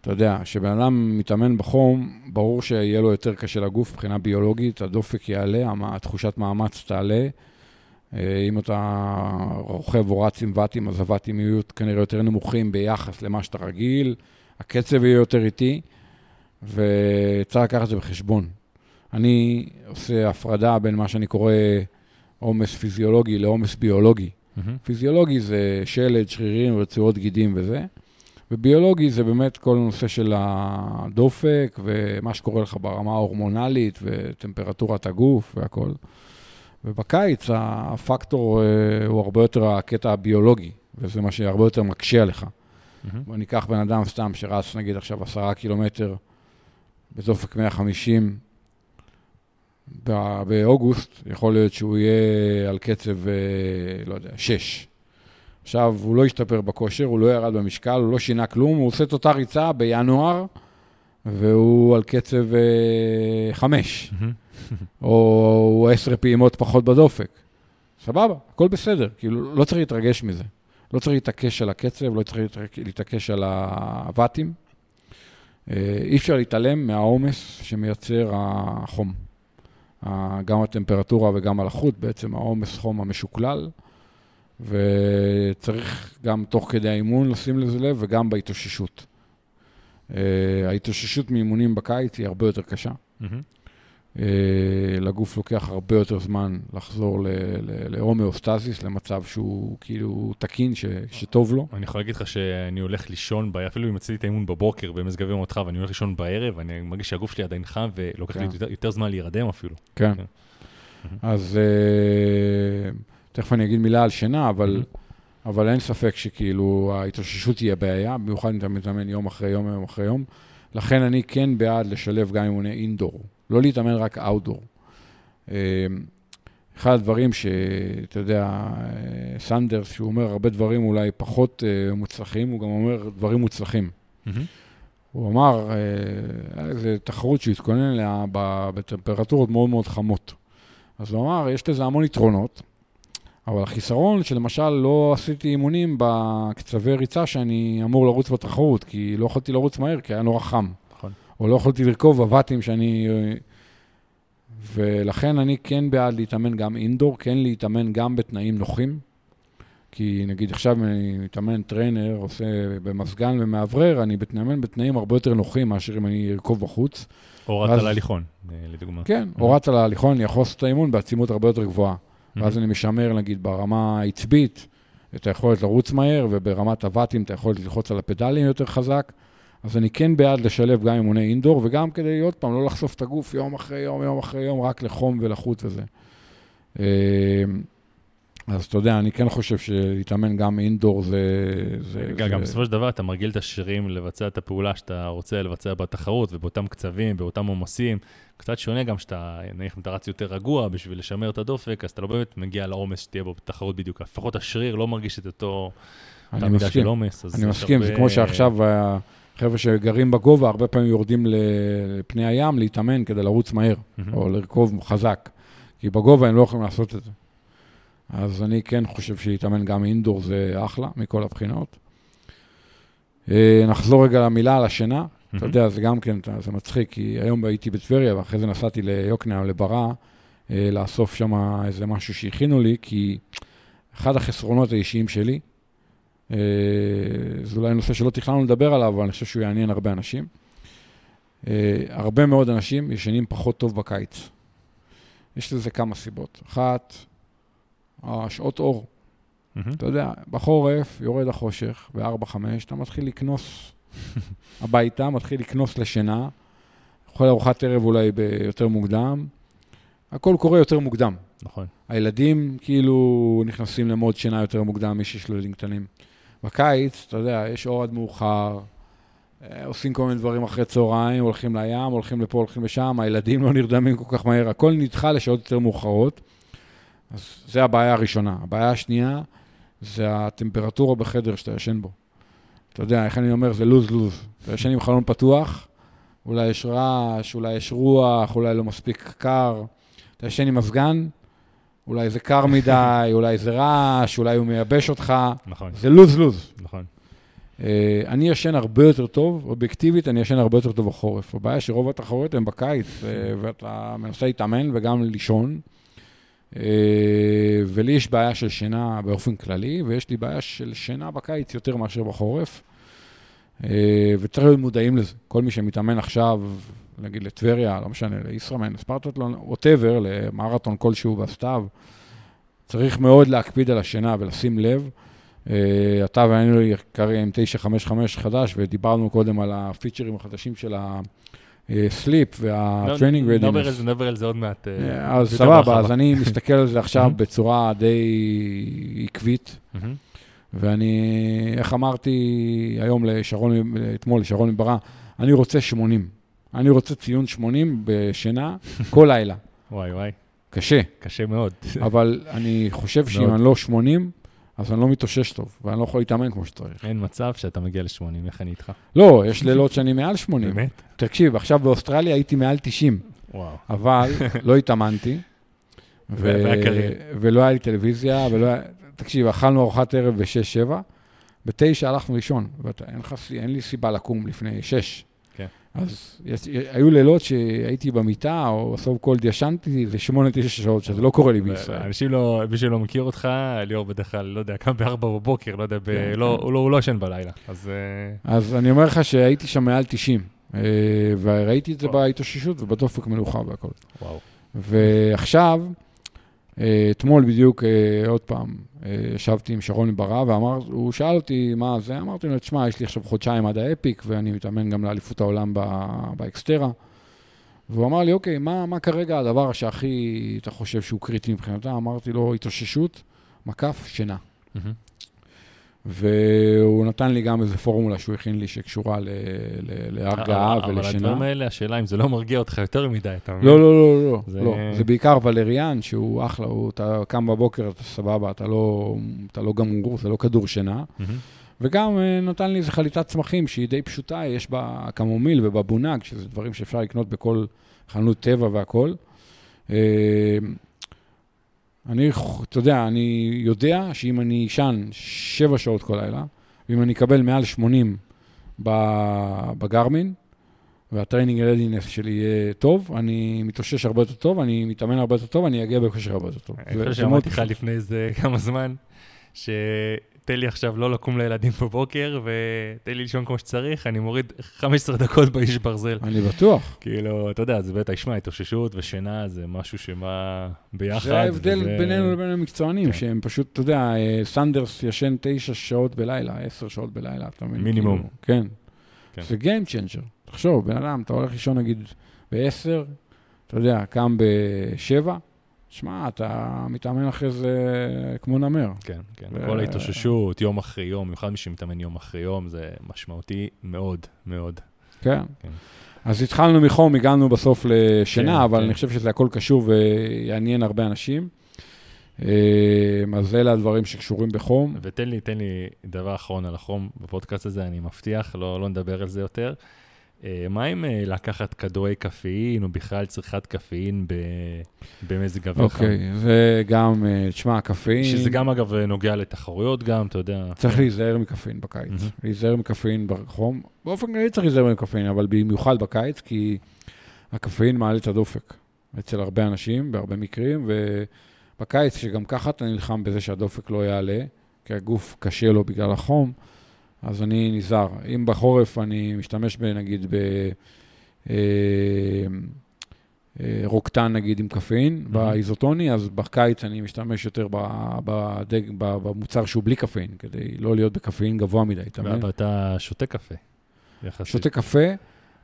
אתה יודע, כשבן אדם מתאמן בחום, ברור שיהיה לו יותר קשה לגוף מבחינה ביולוגית, הדופק יעלה, המ- תחושת מאמץ תעלה. אה, אם אתה רוכב או רץ עם ואטים, אז הוואטים יהיו כנראה יותר נמוכים ביחס למה שאתה רגיל, הקצב יהיה יותר איטי, וצריך לקחת את זה בחשבון. אני עושה הפרדה בין מה שאני קורא עומס פיזיולוגי לעומס ביולוגי.
מהמם.
פיזיולוגי זה שלד, שרירים, רצועות גידים וזה, וביולוגי זה באמת כל הנושא של הדופק ומה שקורה לך ברמה ההורמונלית וטמפרטורת הגוף והכל. ובקיץ הפקטור אה, הוא הרבה יותר הקטע הביולוגי, וזה מה שהרבה יותר מקשה עליך.
מהמם.
בוא ניקח בן אדם סתם שרץ נגיד עכשיו עשרה קילומטר בדופק 150 ב- באוגוסט, יכול להיות שהוא יהיה על קצב, אה, לא יודע, 6. עכשיו, הוא לא השתפר בכושר, הוא לא ירד במשקל, הוא לא שינה כלום, הוא עושה את אותה ריצה בינואר, והוא על קצב 5,
מהמם.
או 10 פעימות פחות בדופק. סבבה, הכל בסדר, כאילו, לא צריך להתרגש מזה. לא צריך להתעקש על הקצב, לא צריך להתעק- להתעקש על הוואטים. אה, אי אפשר להתעלם מהעומס שמייצר החום. גם הטמפרטורה וגם הלחות, בעצם העומס חום המשוקלל, וצריך גם תוך כדי האימון לשים לזה לב, וגם בהתאוששות. אה, ההתאוששות מאימונים בקיץ היא הרבה יותר קשה.
מהמם.
אה, לגוף לוקח הרבה יותר זמן לחזור להומאוסטזיס, למצב שהוא כאילו תקין, ש- שטוב לו.
אני יכול להגיד לך שאני הולך לישון, אפילו אם עשיתי את האימון בבוקר במזג אוויר מאוד חם, ואני הולך לישון בערב, אני מרגיש שהגוף שלי עדיין חם, ולוקח לי
כן.
יותר- זמן להירדם אפילו.
כן.
כן.
אז אה, תכף אני אגיד מילה על שינה, אבל, אבל אין ספק שכאילו ההתאוששות תהיה בעיה, במיוחד אם אתה מתאמן יום אחרי יום, יום אחרי יום. לכן אני כן בעד לשלב גם אימוני אינדור, לא להתאמן רק אאוטדור. אה, אחד הדברים שאתה יודע, אה, סנדרס, שהוא אומר הרבה דברים אולי פחות אה, מוצלחים, הוא גם אומר דברים מוצלחים. הוא אמר, אה, איזו תחרות שהוא התכונן אליה בטמפרטורות מאוד מאוד חמות. אז הוא אמר, יש לזה המון יתרונות, אבל החיסרון שלמשל לא עשיתי אימונים בקצווי ריצה שאני אמור לרוץ בתחרות, כי לא יכולתי לרוץ מהר, כי היה נורא חם. או לא יכולתי לרכוב בוואטים שאני... אה, ולכן אני כן בעד להתאמן גם indoor, כן להתאמן גם בתנאים נוחים. כי נגיד עכשיו אני מתאמן trainer, עושה במזגן ומאוורר, אני מתאמן בתנאים הרבה יותר נוחים מאשר אם אני ארכוב בחוץ.
או רץ על ההליכון, אה, לדוגמה.
כן, הורדת על ההליכון, אני יכול לעשות את האימון בעצימות הרבה יותר גבוהה.
מהמם.
ואז אני משמר, נגיד, ברמה העצבית, את היכולת לרוץ מהר, וברמת הוואטים, את היכולת ללחוץ על הפדלים יותר חזק. אז אני כן בעד לשלב גם אימוני אינדור, וגם כדי, עוד פעם, לא לחשוף את הגוף יום אחרי יום, יום אחרי יום, רק לחום ולחות וזה. אה, אז אתה יודע, אני כן חושב שלהתאמן גם אינדור זה... זה,
גם,
זה...
גם בסופו של דבר אתה מרגיל את השרירים לבצע את הפעולה שאתה רוצה לבצע בתחרות, ובאותם קצבים, באותם עומסים. קצת שונה גם שאתה, נניח אם אתה רץ יותר רגוע בשביל לשמר את הדופק, אז אתה לא באמת מגיע לעומס שתהיה בו בתחרות בדיוק. לפחות השריר לא מרגיש את אותו,
אני מסכים. אני מסכים, זה
הרבה-
כמו שעכשיו החבר'ה שגרים בגובה, הרבה פעמים יורדים לפני הים להתאמן כדי לרוץ מהר,
מהמם.
או לרכוב חזק, כי בגובה הם לא יכולים לעשות את זה. אז אני כן חושב שלהתאמן גם אינדור זה אחלה, מכל הבחינות. אה, נחזור רגע למילה על השינה. אתה יודע, זה גם כן, זה מצחיק, כי היום הייתי בטבריה, ואחרי זה נסעתי ליוקנעם, לברא, אה, לאסוף שם איזה משהו שהכינו לי, כי אחד החסרונות האישיים שלי, זה אולי נושא שלא תכננו לדבר עליו, אבל אני חושב שהוא יעניין הרבה אנשים. אה, הרבה מאוד אנשים ישנים פחות טוב בקיץ. יש לזה כמה סיבות. אחת, השעות אור.
מהמם.
אתה יודע, בחורף יורד החושך, ב-4-5, אתה מתחיל לקנוס הביתה, מתחיל לקנוס לשינה, אוכל ארוחת ערב אולי ביותר מוקדם, הכל קורה יותר מוקדם.
נכון.
הילדים כאילו נכנסים למוד שינה יותר מוקדם, מי שיש לו ילדים קטנים. בקיץ, אתה יודע, יש אור עד מאוחר, אה, עושים כל מיני דברים אחרי צהריים, הולכים לים, הולכים לפה, הולכים לשם, הילדים לא נרדמים כל כך מהר, הכל נדחה לשעות יותר מאוחרות. אז זה הבעיה הראשונה. הבעיה השנייה זה הטמפרטורה בחדר שאתה ישן בו. אתה יודע, איך אני אומר, זה לוז-לוז. אתה ישן עם חלון פתוח, אולי יש רעש, אולי יש רוח, אולי לא מספיק קר. אתה ישן עם מזגן, אולי זה קר מדי, אולי זה רעש, אולי הוא מייבש אותך.
נכון,
זה לוז-לוז.
נכון.
אה, אני ישן הרבה יותר טוב, אובייקטיבית, אני ישן הרבה יותר טוב בחורף. הבעיה שרוב התחרויות הן בקיץ, אה, ואתה מנסה להתאמן וגם לישון. אה, ולי יש בעיה של שינה באופן כללי, ויש לי בעיה של שינה בקיץ יותר מאשר בחורף. וצריך להיות מודעים לזה. כל מי שמתאמן עכשיו, נגיד לטבריה, לא משנה, לישראמן, ספרטטלון, whatever, למרתון כלשהו בסתיו, צריך מאוד להקפיד על השינה ולשים לב. אה, אתה ואני יקרי עם 955 חדש, ודיברנו קודם על הפיצ'רים החדשים של ה sleep וה training
נדבר על. זה, נדבר על זה עוד מעט. אה,
אז סבבה. אז אני מסתכל על זה עכשיו. בצורה די עקבית. ואני, איך אמרתי היום לשרון, אתמול לשרון מברא, אני רוצה 80. אני רוצה ציון 80 בשינה כל לילה.
וואי וואי,
קשה,
קשה מאוד.
אבל אני חושב שאם. אני לא 80, אז אני לא מתאושש טוב, ואני לא יכול להתאמן כמו שצריך.
אין מצב שאתה מגיע ל-80, איך אני איתך?
לא, יש לילות שאני מעל 80.
באמת?
תקשיב, עכשיו באוסטרליה הייתי מעל 90,
וואו.
אבל לא התאמנתי. ו-. ולא היה לי טלוויזיה, ולא היה... תקשיב, אכלנו ארוחת ערב ב-6-7, ב-9 הלכנו לישון, ואין לי סיבה לקום לפני 6. אז היו לילות שהייתי במיטה, או סוף קולד ישנתי, 8-9 שעות, שזה לא קורה לי בישראל.
אנשים לא, מי שלא מכיר אותך, ליאור בדרך כלל, לא יודע, קם ב-4 בבוקר, לא יודע, ב-
כן,
לא-
כן.
הוא לא- הוא לא ישן בלילה. אז אה,
אז אני אומר לך שהייתי שם מעל 90, אה, וראיתי את זה. בהתאוששות ובדופק מנוחה והכל.
וואו.
ועכשיו, אתמול בדיוק, אה, עוד פעם, אה, ישבתי עם שרון מברא, ואמר, הוא שאל אותי מה זה, אמרתי לו, תשמע, יש לי עכשיו חודשיים עד האפיק, ואני מתאמן גם לאליפות העולם באקסטרה. והוא אמר לי, אוקיי, מה, מה כרגע הדבר שהכי אתה חושב שהוא קריטי מבחינתה? אמרתי לו, התאוששות, מקף, שינה.
מהמם.
והוא נתן לי גם איזה פורמולה שהוא הכין לי שקשורה ל- ל- להרגעה
אבל- אבל
ולשינה.
הדברים האלה, השאלה אם זה לא מרגיע אותך יותר מדי, אתה מבין?
לא, לא, לא, לא,
זה-
לא. זה בעיקר ולריאן, שהוא אחלה, הוא, אתה קם בבוקר, אתה סבבה, אתה לא, אתה לא גמור, זה לא כדור שינה. וגם אה, נתן לי איזה חליטת צמחים שהיא די פשוטה, יש בה קמומיל ובבונג, שזה דברים שאפשר לקנות בכל חנות טבע והכול. אני, אתה יודע, אני יודע שאם אני אשן שבע שעות כל לילה, ואם אני אקבל מעל 80 ב- בגרמין, וה training readiness שלי יהיה טוב, אני מתאושש הרבה יותר טוב, אני מתאמן הרבה יותר טוב, אני אגיע בכושר הרבה יותר טוב.
אני חושב שאמרתי לך. לפני איזה כמה זמן, שתן לי עכשיו לא לקום לילדים בבוקר, ותן לי לישון כמו שצריך, אני מוריד 15 דקות באיש ברזל.
אני בטוח.
כאילו, אתה יודע, זה בטח, שמע, התאוששות ושינה זה משהו שמה ביחד.
זה ההבדל
וזה-
בינינו לבין המקצוענים,
כן.
שהם פשוט, אתה יודע, אה, סנדרס ישן תשע שעות בלילה, עשר שעות בלילה, אתה מבין?
מינימום.
כאילו, כן.
כן.
זה Game changer. תחשוב, בן אדם, אתה הולך לישון נגיד בעשר, אתה יודע, קם בשבע, שמע, אתה מתאמן אחרי זה כמו נמר.
כן, כן.
ו-
כל ההתאוששות, יום אחרי יום, במיוחד מי שמתאמן יום אחרי יום, זה משמעותי מאוד, מאוד.
כן.
כן.
אז התחלנו מחום, הגענו בסוף לשינה,
כן,
אבל
כן.
אני חושב שזה הכל קשור ויעניין הרבה אנשים. אה, אז אלה הדברים שקשורים בחום.
ותן לי, תן לי דבר אחרון על החום בפודקאסט הזה, אני מבטיח, לא, לא נדבר על זה יותר. אה, מה עם אה, לקחת כדורי קפאין, או בכלל צריכת קפאין ב... במזג אוויר?
אוקיי, זה גם, אה, תשמע, קפאין...
שזה גם, אגב, נוגע לתחרויות גם, אתה יודע.
צריך להיזהר מקפאין בקיץ. להיזהר מקפאין בחום. באופן כללי צריך להיזהר מקפאין, אבל במיוחד בקיץ, כי הקפאין מעלה את הדופק אצל הרבה אנשים, בהרבה מקרים, ובקיץ, שגם ככה אתה נלחם בזה שהדופק לא יעלה, כי הגוף קשה לו בגלל החום, אז אני נזהר. אם בחורף אני משתמש, נגיד, ב... אה, אה, רוקטן נגיד עם קפאין,
Mhm.
באיזוטוני, אז בקיץ אני משתמש יותר בדג, במוצר שהוא בלי קפאין, כדי לא להיות בקפאין גבוה מדי, אתה מבין?
ואתה שותה קפה. יחסית.
שותה קפה,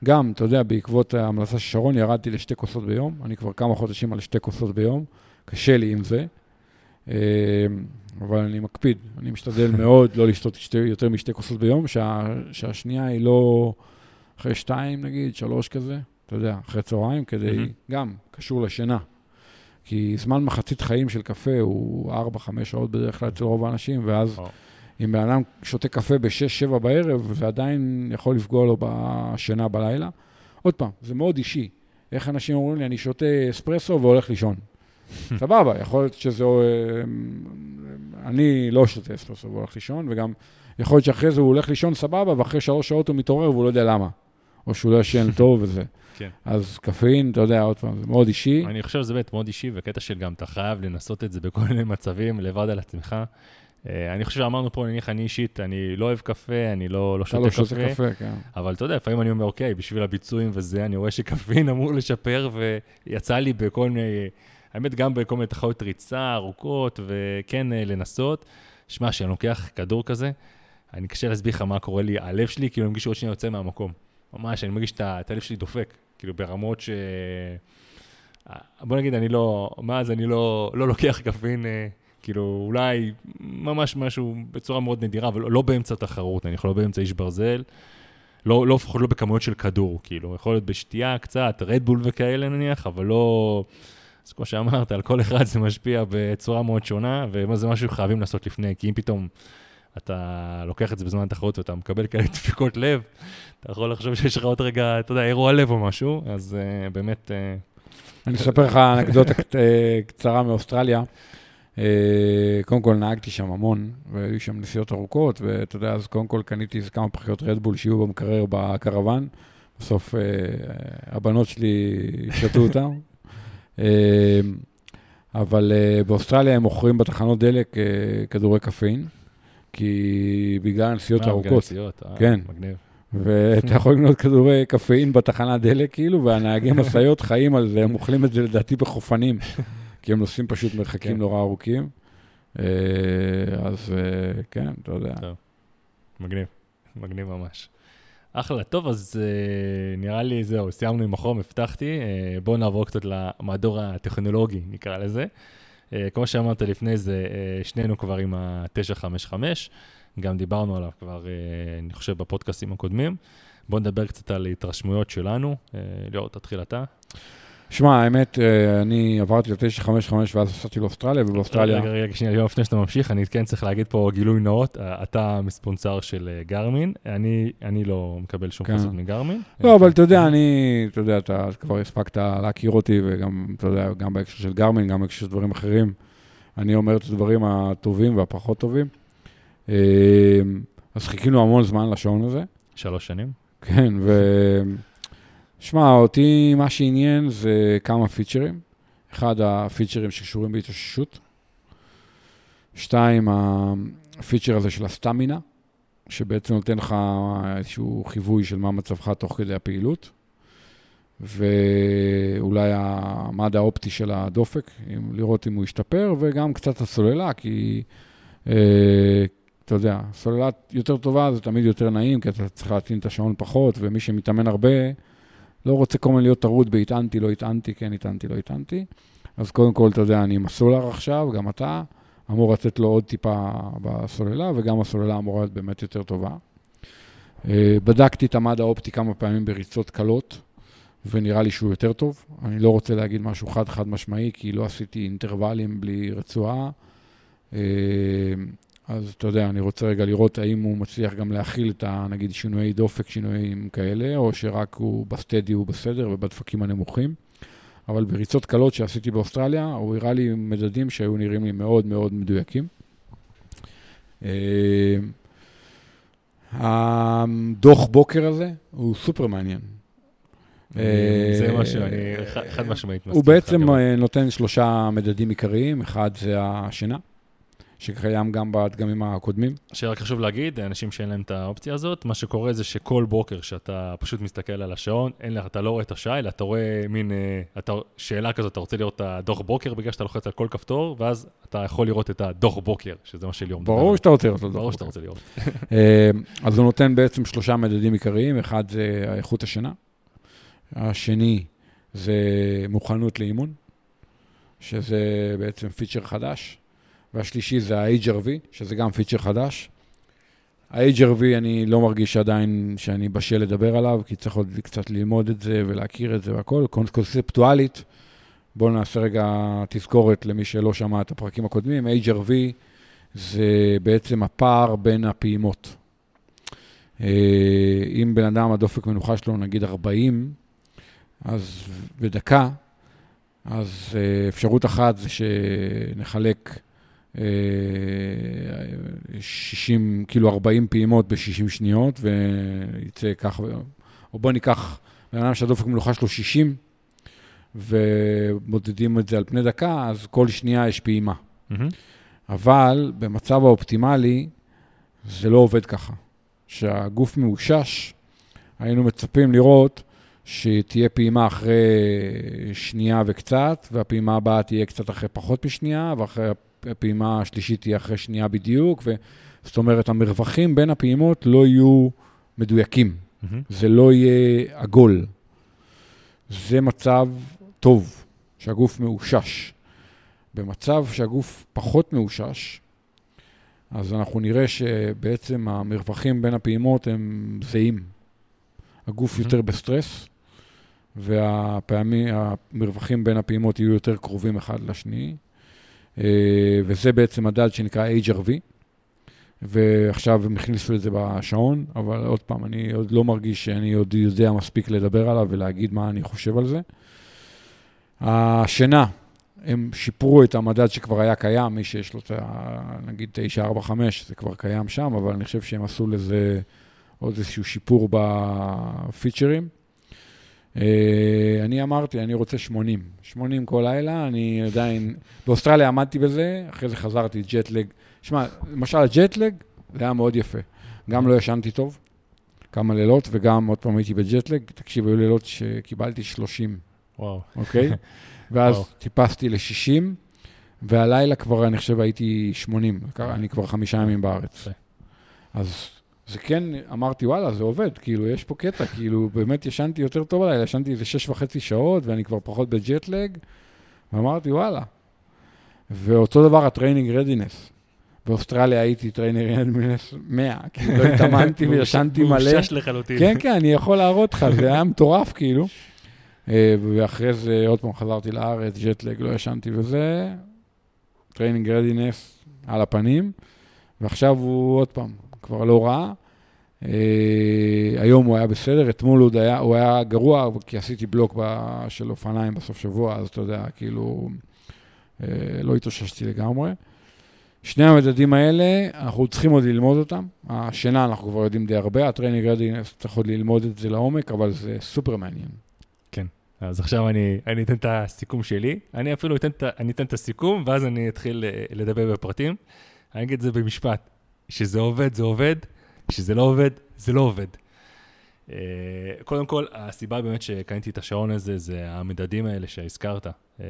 גם, אתה יודע, בעקבות ההמלצה של שרון, ירדתי לשתי כוסות ביום, אני כבר כמה חודשים על שתי כוסות ביום, קשה לי עם זה, אבל אני מקפיד, אני משתדל מאוד לא לשתות שתי, יותר משתי כוסות ביום, שה, שהשנייה היא לא אחרי שתיים נגיד, שלוש כזה, אתה יודע, אחרי צהריים, כדי,
מהמם.
גם, קשור לשינה. כי זמן מחצית חיים של קפה הוא 4-5 שעות בדרך כלל אצל רוב האנשים, ואז
או.
אם בן אדם שותה קפה ב-6-7 בערב, זה עדיין יכול לפגוע לו בשינה בלילה. עוד פעם, זה מאוד אישי. איך אנשים אומרים לי, אני שותה אספרסו והולך לישון. סבבה, יכול להיות שזה... אה, אני לא שותה אספרסו והולך לישון, וגם יכול להיות שאחרי זה הוא הולך לישון סבבה, ואחרי שלוש שעות הוא מתעורר והוא לא יודע למה. או שהוא לא ישן טוב וזה.
כן.
אז קפאין, אתה יודע, עוד פעם, זה מאוד אישי.
אני חושב שזה באמת מאוד אישי, וקטע של גם אתה חייב לנסות את זה בכל מיני מצבים, לבד על עצמך. אה, אני חושב שאמרנו פה, נניח אני אישית, אני לא אוהב קפה, אני לא, לא
אתה
שותה
לא
קפה,
שותה קפה, כן.
אבל אתה יודע, לפעמים אני אומר, אוקיי, בשביל הביצועים וזה, אני רואה שקפאין אמור לשפר, ויצא לי בכל מיני, האמת, גם בכל מיני תחרויות ריצה ארוכות, וכן אה, לנסות. שמע, כשאני לוקח כדור כזה, אני קשה להסביר לך מה קורה לי, הלב שלי, כאילו, אני מרגיש שעוד שנייה יוצא מהמקום. ממש, אני מרגיש את הלב שלי דופק, כאילו, ברמות ש... בוא נגיד, אני לא, מאז אני לא, לא לוקח קפאין, אה, כאילו, אולי ממש משהו בצורה מאוד נדירה, אבל לא באמצע תחרות, אני יכול לא באמצע איש ברזל. לא, לא לפחות לא בכמויות של כדור, כאילו, יכול להיות בשתייה קצת, רדבול וכאלה נניח, אבל לא... אז כמו שאמרת, על כל אחד זה משפיע בצורה מאוד שונה, וזה משהו שחייבים לעשות לפני, כי אם פתאום אתה לוקח את זה בזמן התחרות ואתה מקבל כאלה דפיקות לב, אתה יכול לחשוב שיש לך עוד רגע, אתה יודע, אירוע לב או משהו, אז uh, באמת... Uh,
אני אספר לך אנקדוטה אה, קצרה מאוסטרליה. קודם כל נהגתי שם המון, והיו שם נסיעות ארוכות, ואתה יודע, אז קודם כל קניתי איזה כמה פחיות רדבול שיהיו במקרר בקרוון. בסוף הבנות שלי שתו אותם. אה, אבל אה, באוסטרליה הם מוכרים בתחנות דלק אה, כדורי קפאין, כי בגלל הנסיעות הארוכות.
גנציות, אה,
כן.
מגניב.
ואתה יכול לקנות כדורי קפאין בתחנת דלק, כאילו, והנהגי משאיות חיים על זה, הם אוכלים את זה לדעתי בחופנים, כי הם נוסעים פשוט מרחקים
כן.
נורא ארוכים. אז כן, אתה יודע.
מגניב, מגניב ממש. אחלה, טוב, אז uh, נראה לי זהו, סיימנו עם החום, הבטחתי. Uh, בואו נעבור קצת למדור הטכנולוגי, נקרא לזה. Uh, כמו שאמרת לפני זה, uh, שנינו כבר עם ה-955, גם דיברנו עליו כבר, uh, אני חושב, בפודקאסטים הקודמים. בואו נדבר קצת על התרשמויות שלנו. Uh, ליאור, תתחיל אתה.
שמע, האמת, אה, אני עברתי ל-955 ואז נסעתי לאוסטרליה, ובאוסטרליה...
רגע, רגע, שנייה, ליאור, לפני שאתה ממשיך, אני כן צריך להגיד פה גילוי נאות, אה, אתה מספונסר של אה, גרמין, אני, אני לא מקבל שום
כן.
חסות מגרמין.
לא, אבל אתה יודע, אני, אתה יודע, אתה כבר הספקת להכיר אותי, וגם, אתה יודע, גם בהקשר של גרמין, גם בהקשר של דברים אחרים, אני אומר את הדברים הטובים והפחות טובים. אז חיכינו המון זמן לשעון הזה.
שלוש שנים.
כן, ו... שמע, אותי מה שעניין זה כמה פיצ'רים. אחד, הפיצ'רים שקשורים בהתאוששות. שתיים, הפיצ'ר הזה של הסטמינה, שבעצם נותן לך איזשהו חיווי של מה מצבך תוך כדי הפעילות. ואולי המד האופטי של הדופק, אם- לראות אם הוא ישתפר, וגם קצת הסוללה, כי אה, אתה יודע, סוללה יותר טובה זה תמיד יותר נעים, כי אתה צריך להטעין את השעון פחות, ומי שמתאמן הרבה לא רוצה כל הזמן להיות טרוד בהטענתי, לא הטענתי, כן הטענתי, לא הטענתי. אז קודם כל, אתה יודע, אני עם הסולר עכשיו, גם אתה, אמור לתת לו עוד טיפה בסוללה, וגם הסוללה אמורה להיות באמת יותר טובה. אה, בדקתי את המד האופטי כמה פעמים בריצות קלות, ונראה לי שהוא יותר טוב. אני לא רוצה להגיד משהו חד-חד משמעי, כי לא עשיתי אינטרוולים בלי רצועה. אה, אז אתה יודע, אני רוצה רגע לראות האם הוא מצליח גם להכיל את ה... נגיד שינויי דופק, שינויים כאלה, או שרק הוא בסטדי הוא בסדר ובדפקים הנמוכים. אבל בריצות קלות שעשיתי באוסטרליה, הוא הראה לי מדדים שהיו נראים לי מאוד מאוד מדויקים. אה, הדוח בוקר הזה הוא סופר מעניין.
זה
אה,
משהו, אני חד משמעית מסכים.
הוא בעצם אה, נותן שלושה מדדים עיקריים, אחד זה השינה, שקיים גם בדגמים הקודמים.
שרק חשוב להגיד, אנשים שאין להם את האופציה הזאת, מה שקורה זה שכל בוקר שאתה פשוט מסתכל על השעון, אין לך, אתה לא רואה את השעה, אלא אתה רואה מין, אה, אתה, שאלה כזאת, אתה רוצה לראות את הדוח בוקר בגלל שאתה לוחץ על כל כפתור, ואז אתה יכול לראות את הדוח בוקר, שזה מה שליאור מדבר.
ברור שאתה רוצה לראות את הדוח
ברור
בוקר.
שאתה רוצה לראות.
אה, אז הוא נותן בעצם שלושה מדדים עיקריים, אחד זה איכות השינה, השני זה מוכנות לאימון, שזה בעצם פיצ'ר חדש, והשלישי זה ה-HRV, שזה גם פיצ'ר חדש. ה-HRV אני לא מרגיש עדיין שאני בשל לדבר עליו, כי צריך עוד קצת ללמוד את זה ולהכיר את זה והכל. קונ- קונספטואלית, בואו נעשה רגע תזכורת למי שלא שמע את הפרקים הקודמים. HRV זה בעצם הפער בין הפעימות. אה, אם בן אדם, הדופק מנוחה שלו נגיד 40, אז בדקה, אז אה, אפשרות אחת זה שנחלק 60, כאילו 40 פעימות ב-60 שניות, ויצא כך, או בוא ניקח בן אדם שהדופק מנוחה שלו 60, ומודדים את זה על פני דקה, אז כל שנייה יש פעימה.
מהמם.
אבל במצב האופטימלי זה לא עובד ככה. כשהגוף מאושש, היינו מצפים לראות שתהיה פעימה אחרי שנייה וקצת, והפעימה הבאה תהיה קצת אחרי פחות משנייה, ואחרי הפעימה השלישית תהיה אחרי שנייה בדיוק, ו... זאת אומרת, המרווחים בין הפעימות לא יהיו מדויקים.
מהמם.
זה לא יהיה עגול. זה מצב טוב, שהגוף מאושש. במצב שהגוף פחות מאושש, אז אנחנו נראה שבעצם המרווחים בין הפעימות הם זהים. הגוף
Mhm.
יותר בסטרס, והמרווחים בין הפעימות יהיו יותר קרובים אחד לשני, וזה בעצם מדד שנקרא HRV, ועכשיו הם הכניסו את זה בשעון, אבל עוד פעם, אני עוד לא מרגיש שאני עוד יודע מספיק לדבר עליו ולהגיד מה אני חושב על זה. השינה, הם שיפרו את המדד שכבר היה קיים, מי שיש לו את ה... נגיד 945, זה כבר קיים שם, אבל אני חושב שהם עשו לזה עוד איזשהו שיפור בפיצ'רים. אה, אני אמרתי, אני רוצה 80. 80 כל לילה, אני עדיין... באוסטרליה עמדתי בזה, אחרי זה חזרתי ג'ט לג. שמע, למשל הג'ט לג, זה היה מאוד יפה. גם לא ישנתי טוב, כמה לילות, וגם עוד פעם הייתי בג'ט לג. תקשיב, היו לילות שקיבלתי 30.
וואו.
אוקיי? ואז
וואו.
טיפסתי ל-60, והלילה כבר, אני חושב, הייתי 80. אני כבר חמישה ימים בארץ. אז זה כן, אמרתי, וואלה, זה עובד, כאילו, יש פה קטע, כאילו, באמת ישנתי יותר טוב הלילה, ישנתי איזה שש וחצי שעות, ואני כבר פחות בג'ט לג, ואמרתי, וואלה. ואותו דבר ה training readiness. באוסטרליה הייתי training readiness 100, כאילו, לא התאמנתי וישנתי מלא.
מאושש לחלוטין.
כן, כן, אני יכול להראות לך, זה היה מטורף, כאילו. אה, ואחרי זה עוד פעם חזרתי לארץ, ג'ט לג, לא ישנתי וזה, training readiness על הפנים, ועכשיו הוא עוד פעם, כבר לא רע. אה, היום הוא היה בסדר, אתמול עוד היה, הוא היה גרוע, כי עשיתי בלוק של אופניים בסוף שבוע, אז אתה יודע, כאילו, אה, לא התאוששתי לגמרי. שני המדדים האלה, אנחנו צריכים עוד ללמוד אותם. השינה, אנחנו כבר יודעים די הרבה, ה training readiness, צריך עוד ללמוד את זה לעומק, אבל זה סופר מעניין.
אז עכשיו אני, אני אתן את הסיכום שלי. אני אפילו אתן, אני אתן את הסיכום, ואז אני אתחיל אה, לדבר בפרטים. אני אגיד את זה במשפט. שזה עובד, זה עובד, שזה לא עובד, זה לא עובד. אה, קודם כל, הסיבה באמת שקניתי את השעון הזה, זה המדדים האלה שהזכרת. אה,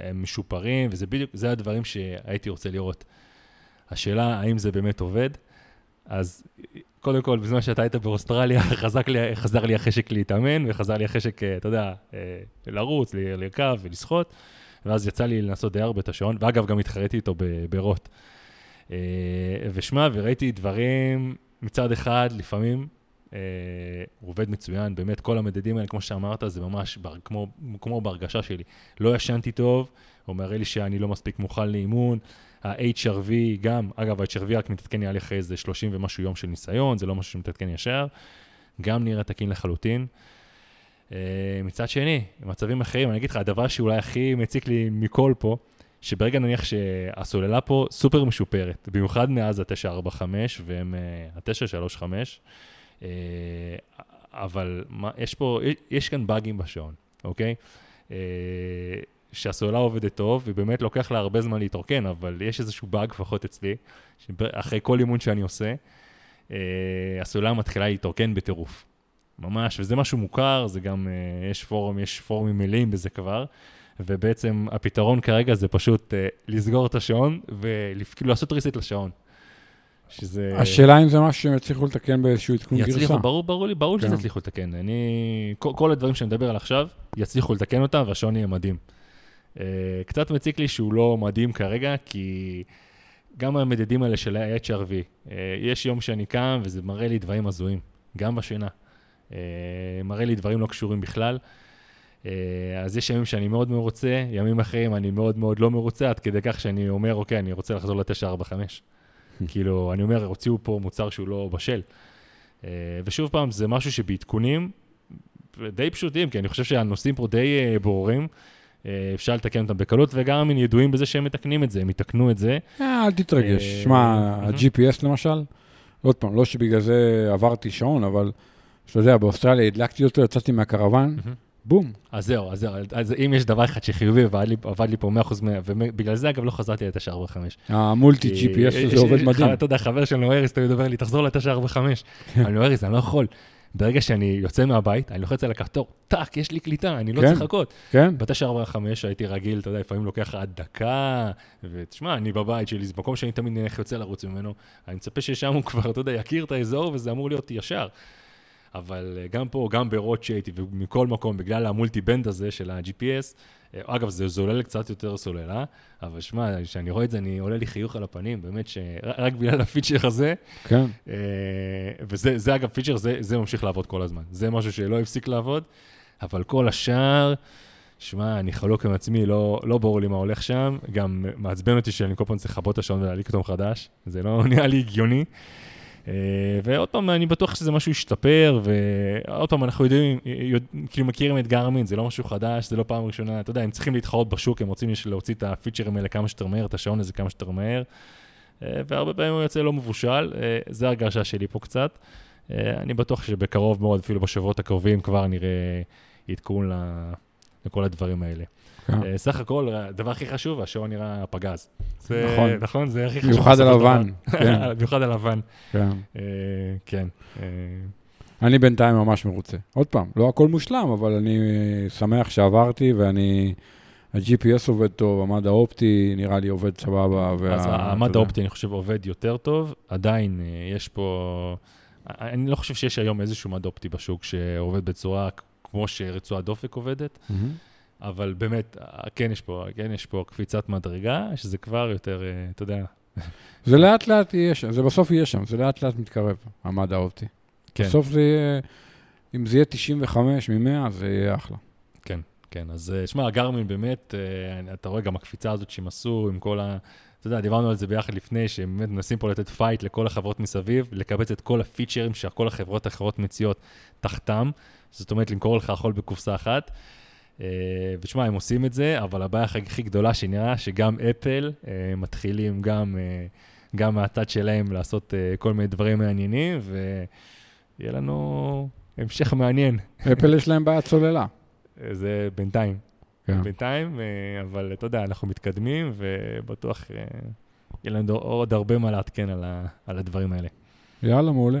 הם משופרים, וזה בדיוק, זה הדברים שהייתי רוצה לראות. השאלה, האם זה באמת עובד? אז קודם כל, בזמן שאתה היית באוסטרליה, חזק לי, חזר לי החשק להתאמן, וחזר לי החשק, אה, אתה יודע, לרוץ, לרכב ולשחות, ואז יצא לי לנסות די הרבה את השעון, ואגב, גם התחרתי איתו ב- ברוט. אה, ושמע, וראיתי דברים, מצד אחד, לפעמים, אה, הוא עובד מצוין, באמת, כל המדדים האלה, כמו שאמרת, זה ממש בר, כמו, כמו בהרגשה שלי. לא ישנתי טוב, הוא מראה לי שאני לא מספיק מוכן לאימון, ה-HRV גם, אגב, ה-HRV רק מתעדכן לי אחרי איזה 30 ומשהו יום של ניסיון, זה לא משהו שמתעדכן ישר, גם נראה תקין לחלוטין. Uh, מצד שני, במצבים אחרים, אני אגיד לך, הדבר שאולי הכי מציק לי מכל פה, שברגע נניח שהסוללה פה סופר משופרת, במיוחד מאז ה-945 והם ה-935, uh, אבל מה, יש פה, יש כאן באגים בשעון, אוקיי? שהסוללה עובדת טוב, ובאמת לוקח לה הרבה זמן להתרוקן, אבל יש איזשהו באג, לפחות אצלי, אחרי כל אימון שאני עושה, הסוללה מתחילה להתרוקן בטירוף. ממש, וזה משהו מוכר, זה גם, יש פורום, יש פורומים מלאים בזה כבר, ובעצם הפתרון כרגע זה פשוט uh, לסגור את השעון וכאילו לעשות ריסט לשעון.
שזה... השאלה אם זה משהו שהם יצליחו לתקן באיזשהו עדכון גרסה.
יצליחו, ברור, ברור לי, ברור כן. שזה יצליחו לתקן. אני, כל, כל הדברים שאני מדבר על עכשיו, יצליחו לתקן אותם והשעון יהיה מדהים. Uh, קצת מציק לי שהוא לא מדהים כרגע, כי גם המדדים האלה של ה-HRV, uh, יש יום שאני קם וזה מראה לי דברים הזויים, גם בשינה. Uh, מראה לי דברים לא קשורים בכלל. Uh, אז יש ימים שאני מאוד מרוצה, ימים אחרים אני מאוד מאוד לא מרוצה, עד כדי כך שאני אומר, אוקיי, אני רוצה לחזור ל-945. כאילו, אני אומר, הוציאו פה מוצר שהוא לא בשל. Uh, ושוב פעם, זה משהו שבעדכונים די פשוטים, כי אני חושב שהנושאים פה די uh, ברורים. אה, אפשר לתקן אותם בקלות, וגם הם ידועים בזה שהם מתקנים את זה, הם יתקנו את זה.
אה, אל תתרגש. אה, שמע, ה-GPS למשל, עוד פעם, לא שבגלל זה עברתי שעון, אבל אתה יודע, באוסטרליה הדלקתי אותו, יצאתי מהקרוון, בום.
אז זהו, אז זהו, אז אם יש דבר אחד שחיובי ועבד לי פה 100% ובגלל זה אגב לא חזרתי ל-945.
המולטי GPS הזה עובד מדהים.
אתה יודע, חבר שלנו אריס תמיד אומר לי, תחזור ל-945. אני אומר, אריס, אני לא יכול. ברגע שאני יוצא מהבית, אני לוחץ על הכפתור, טאק, יש לי קליטה, אני לא כן, צריך לחכות.
כן.
ב-945 הייתי רגיל, אתה יודע, לפעמים לוקח עד דקה, ותשמע, אני בבית שלי, זה מקום שאני תמיד יוצא לרוץ ממנו, אני מצפה ששם הוא כבר, אתה יודע, יכיר את האזור, וזה אמור להיות ישר. אבל אה, גם פה, גם ברוט שהייתי, ומכל מקום, בגלל המולטי-בנד הזה של ה-GPS, אה, אגב, זה זולל קצת יותר סוללה, אבל שמע, כשאני רואה את זה, אני עולה לי חיוך על הפנים, באמת שרק בגלל הפיצ'ר הזה.
כן.
אה, וזה, זה, אגב, פיצ'ר, זה, זה ממשיך לעבוד כל הזמן. זה משהו שלא הפסיק לעבוד, אבל כל השאר, שמע, אני חלוק עם עצמי, לא, לא ברור לי מה הולך שם. גם מעצבן אותי שאני כל פעם צריך לכבות את השעון ולהעליק אותו מחדש, זה לא נראה לי הגיוני. אה, ועוד פעם, אני בטוח שזה משהו ישתפר, ועוד פעם, אנחנו יודעים, יודע, כאילו מכירים את גרמין, זה לא משהו חדש, זה לא פעם ראשונה, אתה יודע, הם צריכים להתחרות בשוק, הם רוצים להוציא את הפיצ'רים האלה כמה שיותר מהר, את השעון הזה כמה שיותר מהר, אה, והרבה פעמים הוא יוצא לא מבושל, אה, זה הרגשה שלי פה קצת. אני בטוח שבקרוב מאוד, אפילו בשבועות הקרובים, כבר נראה עדכון לכל הדברים האלה. כן. אה, סך הכל, הדבר הכי חשוב, השעון נראה פגז. נכון. נכון, זה הכי חשוב.
במיוחד הלבן.
במיוחד הלבן.
כן.
אה, כן. אה.
אני בינתיים ממש מרוצה. עוד פעם, לא הכל מושלם, אבל אני שמח שעברתי, ואני... ה-GPS עובד טוב, המד האופטי נראה לי עובד סבבה.
אז המד האופטי, אני חושב, עובד יותר טוב. עדיין יש פה... אני לא חושב שיש היום איזשהו מד אופטי בשוק שעובד בצורה כמו שרצועת דופק עובדת. Mm-hmm. אבל באמת, כן יש פה, כן יש פה קפיצת מדרגה, שזה כבר יותר, אה, אתה יודע.
זה לאט לאט יהיה שם, זה בסוף יהיה שם, זה לאט לאט מתקרב, המד האופטי. כן. בסוף זה יהיה, אם זה יהיה 95 מ-100, זה יהיה אחלה.
כן, כן. אז אה, שמע, הגרמין באמת, אה, אתה רואה גם הקפיצה הזאת שהם עשו עם כל ה... אתה יודע, דיברנו על זה ביחד לפני, שהם באמת מנסים פה לתת פייט לכל החברות מסביב, לקבץ את כל הפיצ'רים שכל החברות האחרות מציעות תחתם, זאת אומרת, למכור לך הכול בקופסה אחת. אה, ותשמע, הם עושים את זה, אבל הבעיה הכי גדולה שנראה שגם אפל uh, מתחילים גם, uh, גם מהצד שלהם לעשות כל מיני דברים מעניינים, ויהיה לנו המשך מעניין.
אפל יש להם בעיית סוללה.
זה בינתיים. כן. בינתיים, אבל אתה יודע, אנחנו מתקדמים, ובטוח יהיה לנו עוד הרבה מה לעדכן על, על הדברים האלה.
יאללה, מעולה.